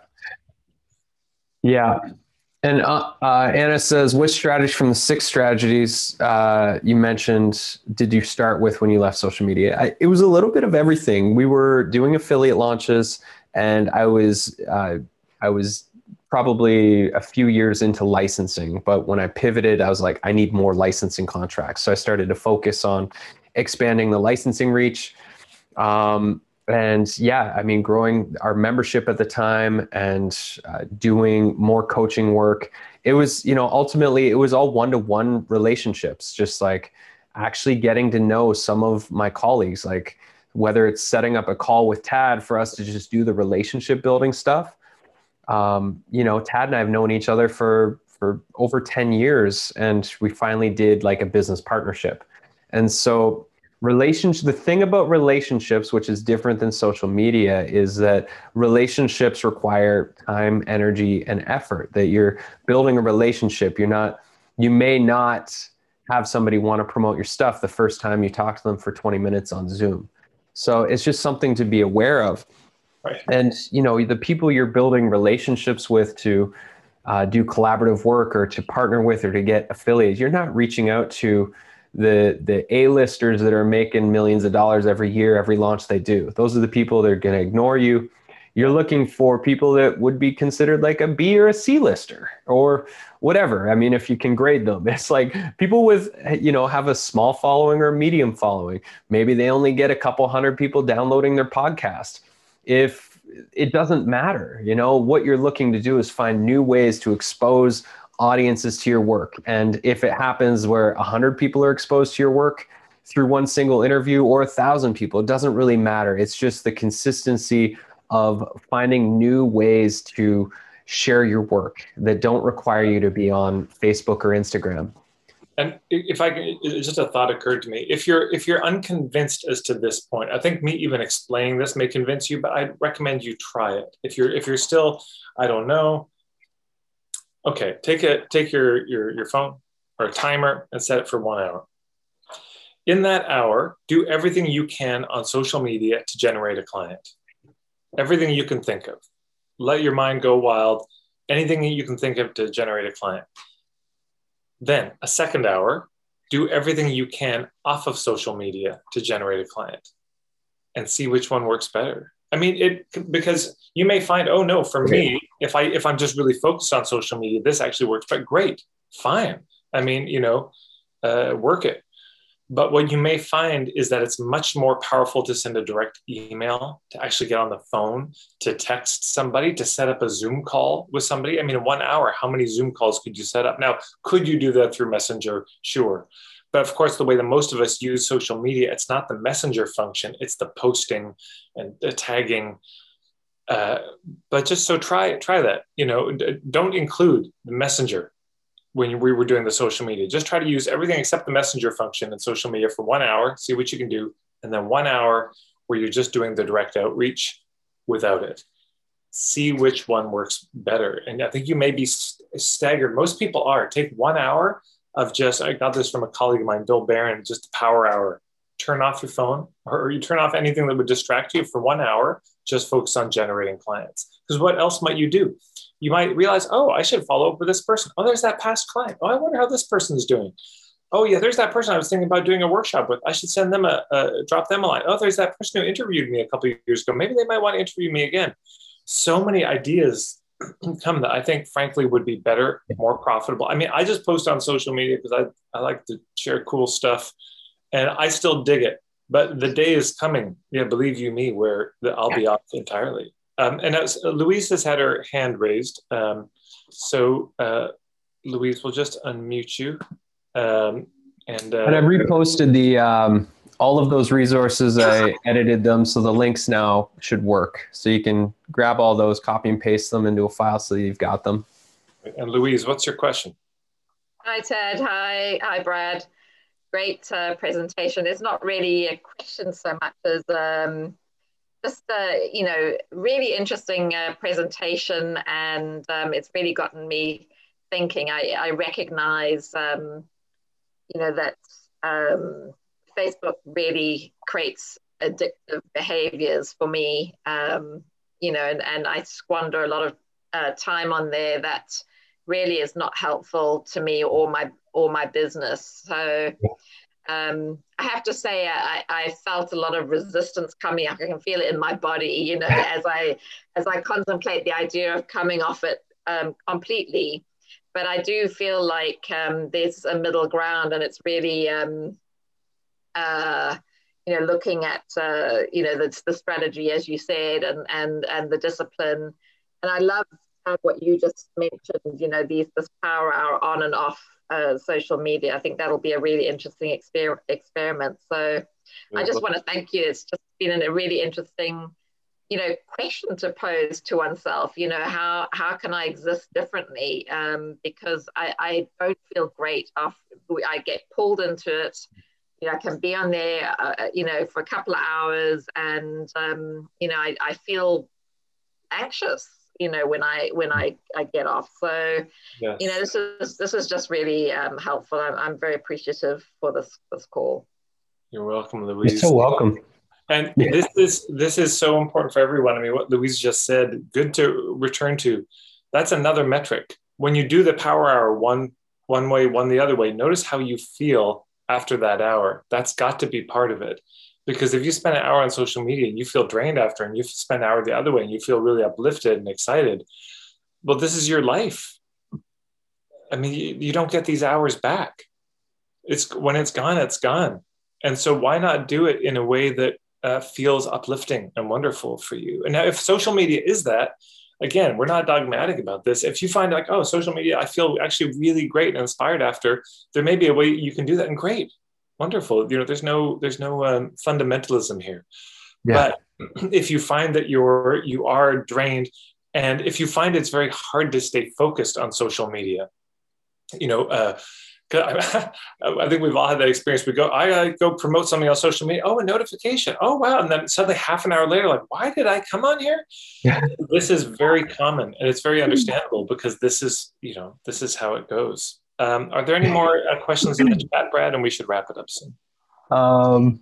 Yeah. And uh, uh, Anna says, which strategy from the six strategies uh, you mentioned did you start with when you left social media? I, it was a little bit of everything. We were doing affiliate launches, and I was uh, I was probably a few years into licensing. But when I pivoted, I was like, I need more licensing contracts. So I started to focus on expanding the licensing reach. Um, and yeah, I mean, growing our membership at the time and uh, doing more coaching work. It was, you know, ultimately it was all one to one relationships, just like actually getting to know some of my colleagues, like whether it's setting up a call with Tad for us to just do the relationship building stuff. Um, you know, Tad and I have known each other for for over 10 years and we finally did like a business partnership. And so relationship the thing about relationships which is different than social media is that relationships require time energy and effort that you're building a relationship. You're not you may not have somebody want to promote your stuff the first time you talk to them for 20 minutes on zoom. So it's just something to be aware of. Right. and you know the people you're building relationships with to uh, do collaborative work or to partner with or to get affiliates you're not reaching out to the the A-listers that are making millions of dollars every year, every launch they do. Those are the people that are going to ignore you. You're looking for people that would be considered like a B or a C lister or whatever. I mean, if you can grade them, it's like people with, you know, have a small following or medium following. Maybe they only get a couple hundred people downloading their podcast. If it doesn't matter, you know, what you're looking to do is find new ways to expose audiences to your work. And if it happens where 100 people are exposed to your work through one single interview or a thousand people, it doesn't really matter. It's just the consistency of finding new ways to share your work that don't require you to be on Facebook or Instagram.
And if I can, just a thought occurred to me. If you're if you're unconvinced as to this point, I think me even explaining this may convince you, but I'd recommend you try it. If you're if you're still, I don't know, okay, take it, take your, your, your phone or a timer and set it for one hour. In that hour, do everything you can on social media to generate a client. Everything you can think of. Let your mind go wild. Anything that you can think of to generate a client. Then, a second hour, do everything you can off of social media to generate a client and see which one works better. I mean, it because you may find, oh no, for me, if I if I'm just really focused on social media, this actually works. But great, fine. I mean, you know, uh, work it. But what you may find is that it's much more powerful to send a direct email, to actually get on the phone, to text somebody, to set up a Zoom call with somebody. I mean, in one hour, how many Zoom calls could you set up? Now, could you do that through Messenger? Sure. But of course, the way that most of us use social media, it's not the messenger function, it's the posting and the tagging. Uh, but just so try try that. You know, don't include the messenger when we were doing the social media. Just try to use everything except the messenger function in social media for one hour, see what you can do, and then one hour where you're just doing the direct outreach without it. See which one works better. And I think you may be staggered. Most people are. Take one hour of just, I got this from a colleague of mine, Bill Baren, just a power hour. Turn off your phone or you turn off anything that would distract you for one hour, just focus on generating clients. Because what else might you do? You might realize, oh, I should follow up with this person. Oh, there's that past client. Oh, I wonder how this person is doing. Oh, yeah, there's that person I was thinking about doing a workshop with. I should send them a, a drop them a line. Oh, there's that person who interviewed me a couple of years ago. Maybe they might want to interview me again. So many ideas come that I think, frankly, would be better, more profitable. I mean, I just post on social media because I, I like to share cool stuff and I still dig it. But the day is coming, yeah, believe you me, where the, I'll be off entirely. Um, and as Louise has had her hand raised. Um, so, uh, Louise, we'll just unmute you. Um, and, uh,
and I reposted the um, all of those resources, I edited them so the links now should work. So you can grab all those, copy and paste them into a file so you've got them.
And Louise, what's your question?
Hi, Ted. Hi, hi, Brad. Great uh, presentation. It's not really a question so much as um, just a you know really interesting uh, presentation, and um, it's really gotten me thinking. I, I recognize um, you know that um, Facebook really creates addictive behaviors for me. Um, you know, and, and I squander a lot of uh, time on there that really is not helpful to me or my or my business. So um, I have to say I, I felt a lot of resistance coming up. I can feel it in my body, you know, as I as I contemplate the idea of coming off it um, completely. But I do feel like um, there's a middle ground, and it's really um, uh, you know looking at uh, you know the, the strategy as you said, and and and the discipline. And I love what you just mentioned. You know, these this power hour on and off uh, social media. I think that'll be a really interesting exper- experiment. So yeah, I just want to thank you. It's just been a really interesting, you know, question to pose to oneself. You know, how how can I exist differently? Um, because I, I don't feel great after I get pulled into it. You know, I can be on there, uh, you know, for a couple of hours, and um, you know, I, I feel anxious you know when i when i i get off. So yes. you know this is this is just really um, helpful. I'm, I'm very appreciative for this this call.
You're welcome louise.
You're so welcome.
And yeah. this is this is so important for everyone. I mean what louise just said good to return to that's another metric. When you do the power hour one one way one the other way notice how you feel after that hour. That's got to be part of it because if you spend an hour on social media and you feel drained after and you spend an hour the other way and you feel really uplifted and excited. Well this is your life. I mean you, don't get these hours back. It's when it's gone it's gone. And so why not do it in a way that uh, feels uplifting and wonderful for you? And now if social media is that again we're not dogmatic about this. If you find like oh social media i feel actually really great and inspired after there may be a way you can do that and great wonderful you know there's no there's no um, fundamentalism here yeah. but if you find that you're you are drained and if you find it's very hard to stay focused on social media you know uh, I think we've all had that experience. We go, I, I go promote something on social media. Oh, a notification. Oh, wow. And then suddenly half an hour later, like, why did I come on here? Yeah. This is very common and it's very understandable because this is, you know, this is how it goes. Um, are there any more uh, questions in the chat, Brad? And we should wrap it up soon. Um,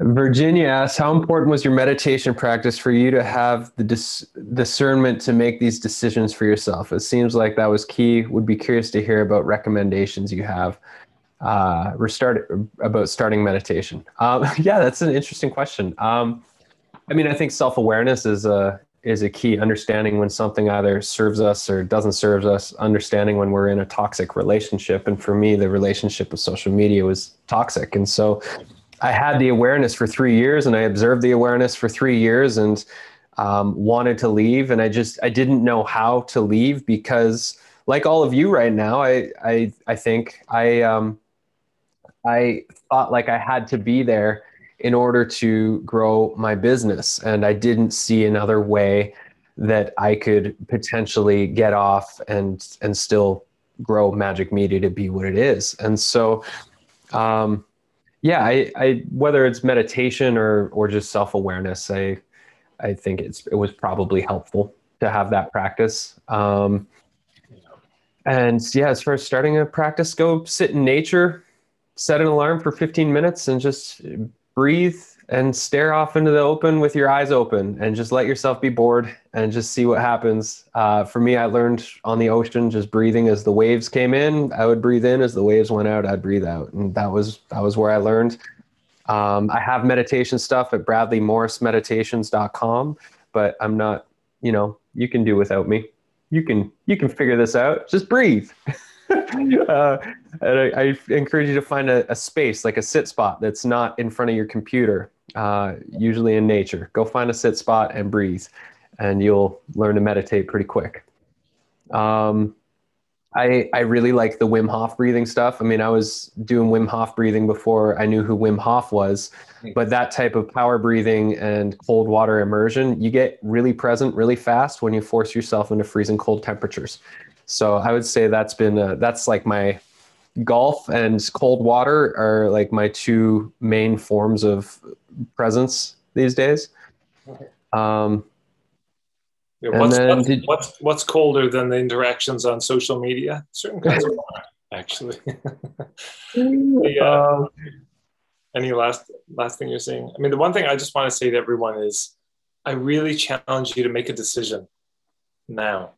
Virginia asks, how important was your meditation practice for you to have the dis- discernment to make these decisions for yourself? It seems like that was key. Would be curious to hear about recommendations you have uh, restart about starting meditation. Um, yeah, that's an interesting question. Um, I mean, I think self awareness is a is a key. Understanding when something either serves us or doesn't serve us understanding when we're in a toxic relationship. And for me the relationship with social media was toxic. And so i had the awareness for three years and i observed the awareness for three years and um, wanted to leave. And i just i didn't know how to leave because like all of you right now i i, I think i um, i thought like i had to be there in order to grow my business. And I didn't see another way that I could potentially get off and and still grow Majik Media to be what it is. And so, um, yeah, I, I whether it's meditation or or just self awareness, I I think it's it was probably helpful to have that practice. Um, and yeah, as far as starting a practice, go sit in nature, set an alarm for 15 minutes, and just breathe and stare off into the open with your eyes open and just let yourself be bored and just see what happens. Uh, for me, I learned on the ocean just breathing as the waves came in. I would breathe in as the waves went out. I'd breathe out, and that was that was where I learned. Um, I have meditation stuff at bradleymorrismeditations.com, but I'm not. You know, you can do without me. You can you can figure this out. Just breathe. uh, and I, I, encourage you to find a, a, space, like a sit spot that's not in front of your computer, uh, usually in nature. Go find a sit spot and breathe, and you'll learn to meditate pretty quick. Um, I, I really like the Wim Hof breathing stuff. I mean, I was doing Wim Hof breathing before I knew who Wim Hof was, but that type of power breathing and cold water immersion, you get really present really fast when you force yourself into freezing cold temperatures. So I would say that's been a, that's like my golf and cold water are like my two main forms of presence these days. Um,
yeah, what's, what's, did, what's, what's colder than the interactions on social media? Certain kinds of water, actually. yeah. Uh, any last last thing you're saying? I mean, the one thing I just want to say to everyone is, I really challenge you to make a decision now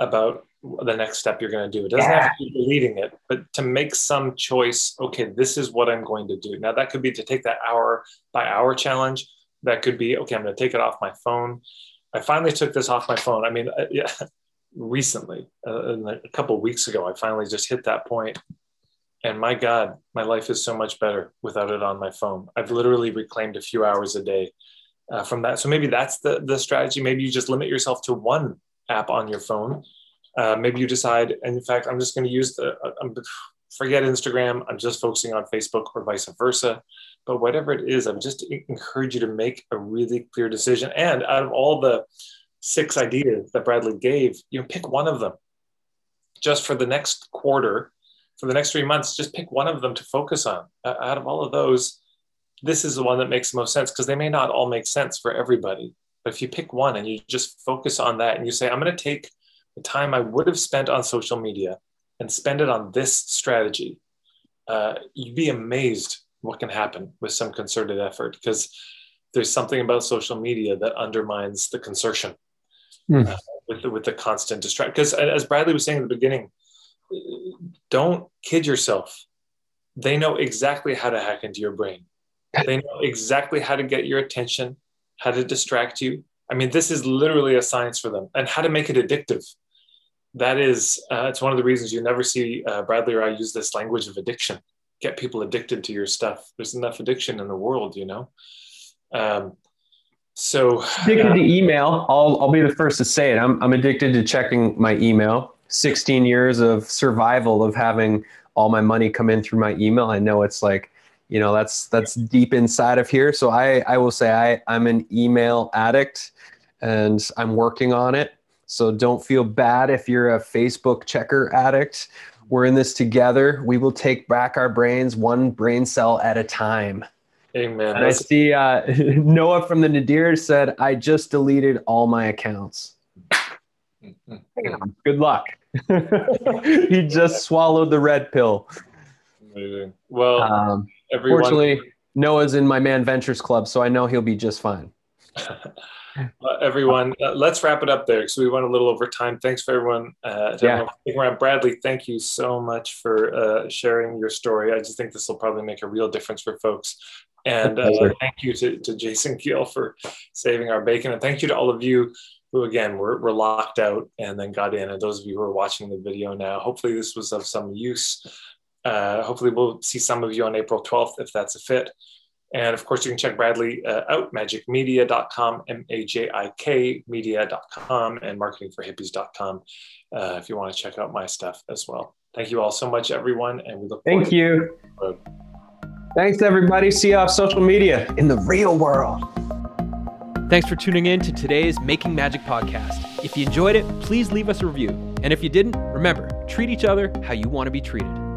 about the next step you're going to do. It doesn't yeah. have to be deleting it, but to make some choice. Okay, this is what I'm going to do. Now that could be to take that hour by hour challenge. That could be okay. I'm going to take it off my phone. I finally took this off my phone. I mean, uh, yeah, recently, uh, a couple weeks ago, I finally just hit that point. And my God, my life is so much better without it on my phone. I've literally reclaimed a few hours a day uh, from that. So maybe that's the the strategy. Maybe you just limit yourself to one app on your phone. Uh, maybe you decide, and in fact, I'm just going to use the. Uh, I'm, forget Instagram. I'm just focusing on Facebook or vice versa. But whatever it is, I would just encourage you to make a really clear decision. And out of all the six ideas that Bradley gave, you know, pick one of them. Just for the next quarter, for the next three months, just pick one of them to focus on. Uh, out of all of those, this is the one that makes the most sense because they may not all make sense for everybody. But if you pick one and you just focus on that and you say, I'm going to take the time I would have spent on social media and spend it on this strategy, uh, you'd be amazed what can happen with some concerted effort because there's something about social media that undermines the concertion mm. uh, with, the, with the constant distraction. Because as Bradley was saying at the beginning, don't kid yourself. They know exactly how to hack into your brain. They know exactly how to get your attention, how to distract you. I mean, this is literally a science for them, and how to make it addictive. That is, uh, it's one of the reasons you never see uh, Bradley or I use this language of addiction get people addicted to your stuff. There's enough addiction in the world, you know. Um, so
addicted uh, to email. I'll I'll be the first to say it. I'm I'm addicted to checking my email. 16 years of survival of having all my money come in through my email. I know it's like, you know, that's that's deep inside of here. So I I will say I I'm an email addict and I'm working on it. So don't feel bad if you're a Facebook checker addict we're in this together. We will take back our brains one brain cell at a time.
Amen.
And I see uh, Noah from the Nadir said, I just deleted all my accounts. Good luck. he just swallowed the red pill.
Amazing. Well, um,
everyone... fortunately, Noah's in my Man Ventures Club, so I know he'll be just fine.
uh, everyone, uh, let's wrap it up there because we went a little over time. Thanks for everyone. Uh, yeah. everyone. Bradley, thank you so much for uh, sharing your story. I just think this will probably make a real difference for folks. And uh, thank you to, to Jason Keel for saving our bacon. And thank you to all of you who, again, were, were locked out and then got in. And those of you who are watching the video now, hopefully this was of some use. Uh, hopefully we'll see some of you on April 12th if that's a fit. And of course, you can check Bradley uh, out, majikmedia.com, M A J I K media.com, and marketingforhippies.com uh, if you want to check out my stuff as well. Thank you all so much, everyone. And we look
Thank you. Thanks, everybody. See you off social media in the real world.
Thanks for tuning in to today's Making Magic podcast. If you enjoyed it, please leave us a review. And if you didn't, remember treat each other how you want to be treated.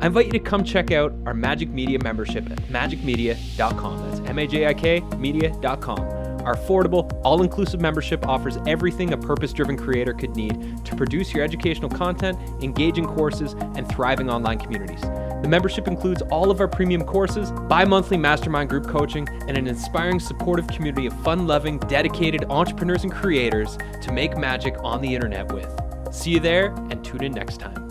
I invite you to come check out our Majik Media membership at majikmedia.com. That's M A J I K media.com. Our affordable, all inclusive membership offers everything a purpose driven creator could need to produce your educational content, engaging courses, and thriving online communities. The membership includes all of our premium courses, bi monthly mastermind group coaching, and an inspiring, supportive community of fun loving, dedicated entrepreneurs and creators to make magic on the internet with. See you there and tune in next time.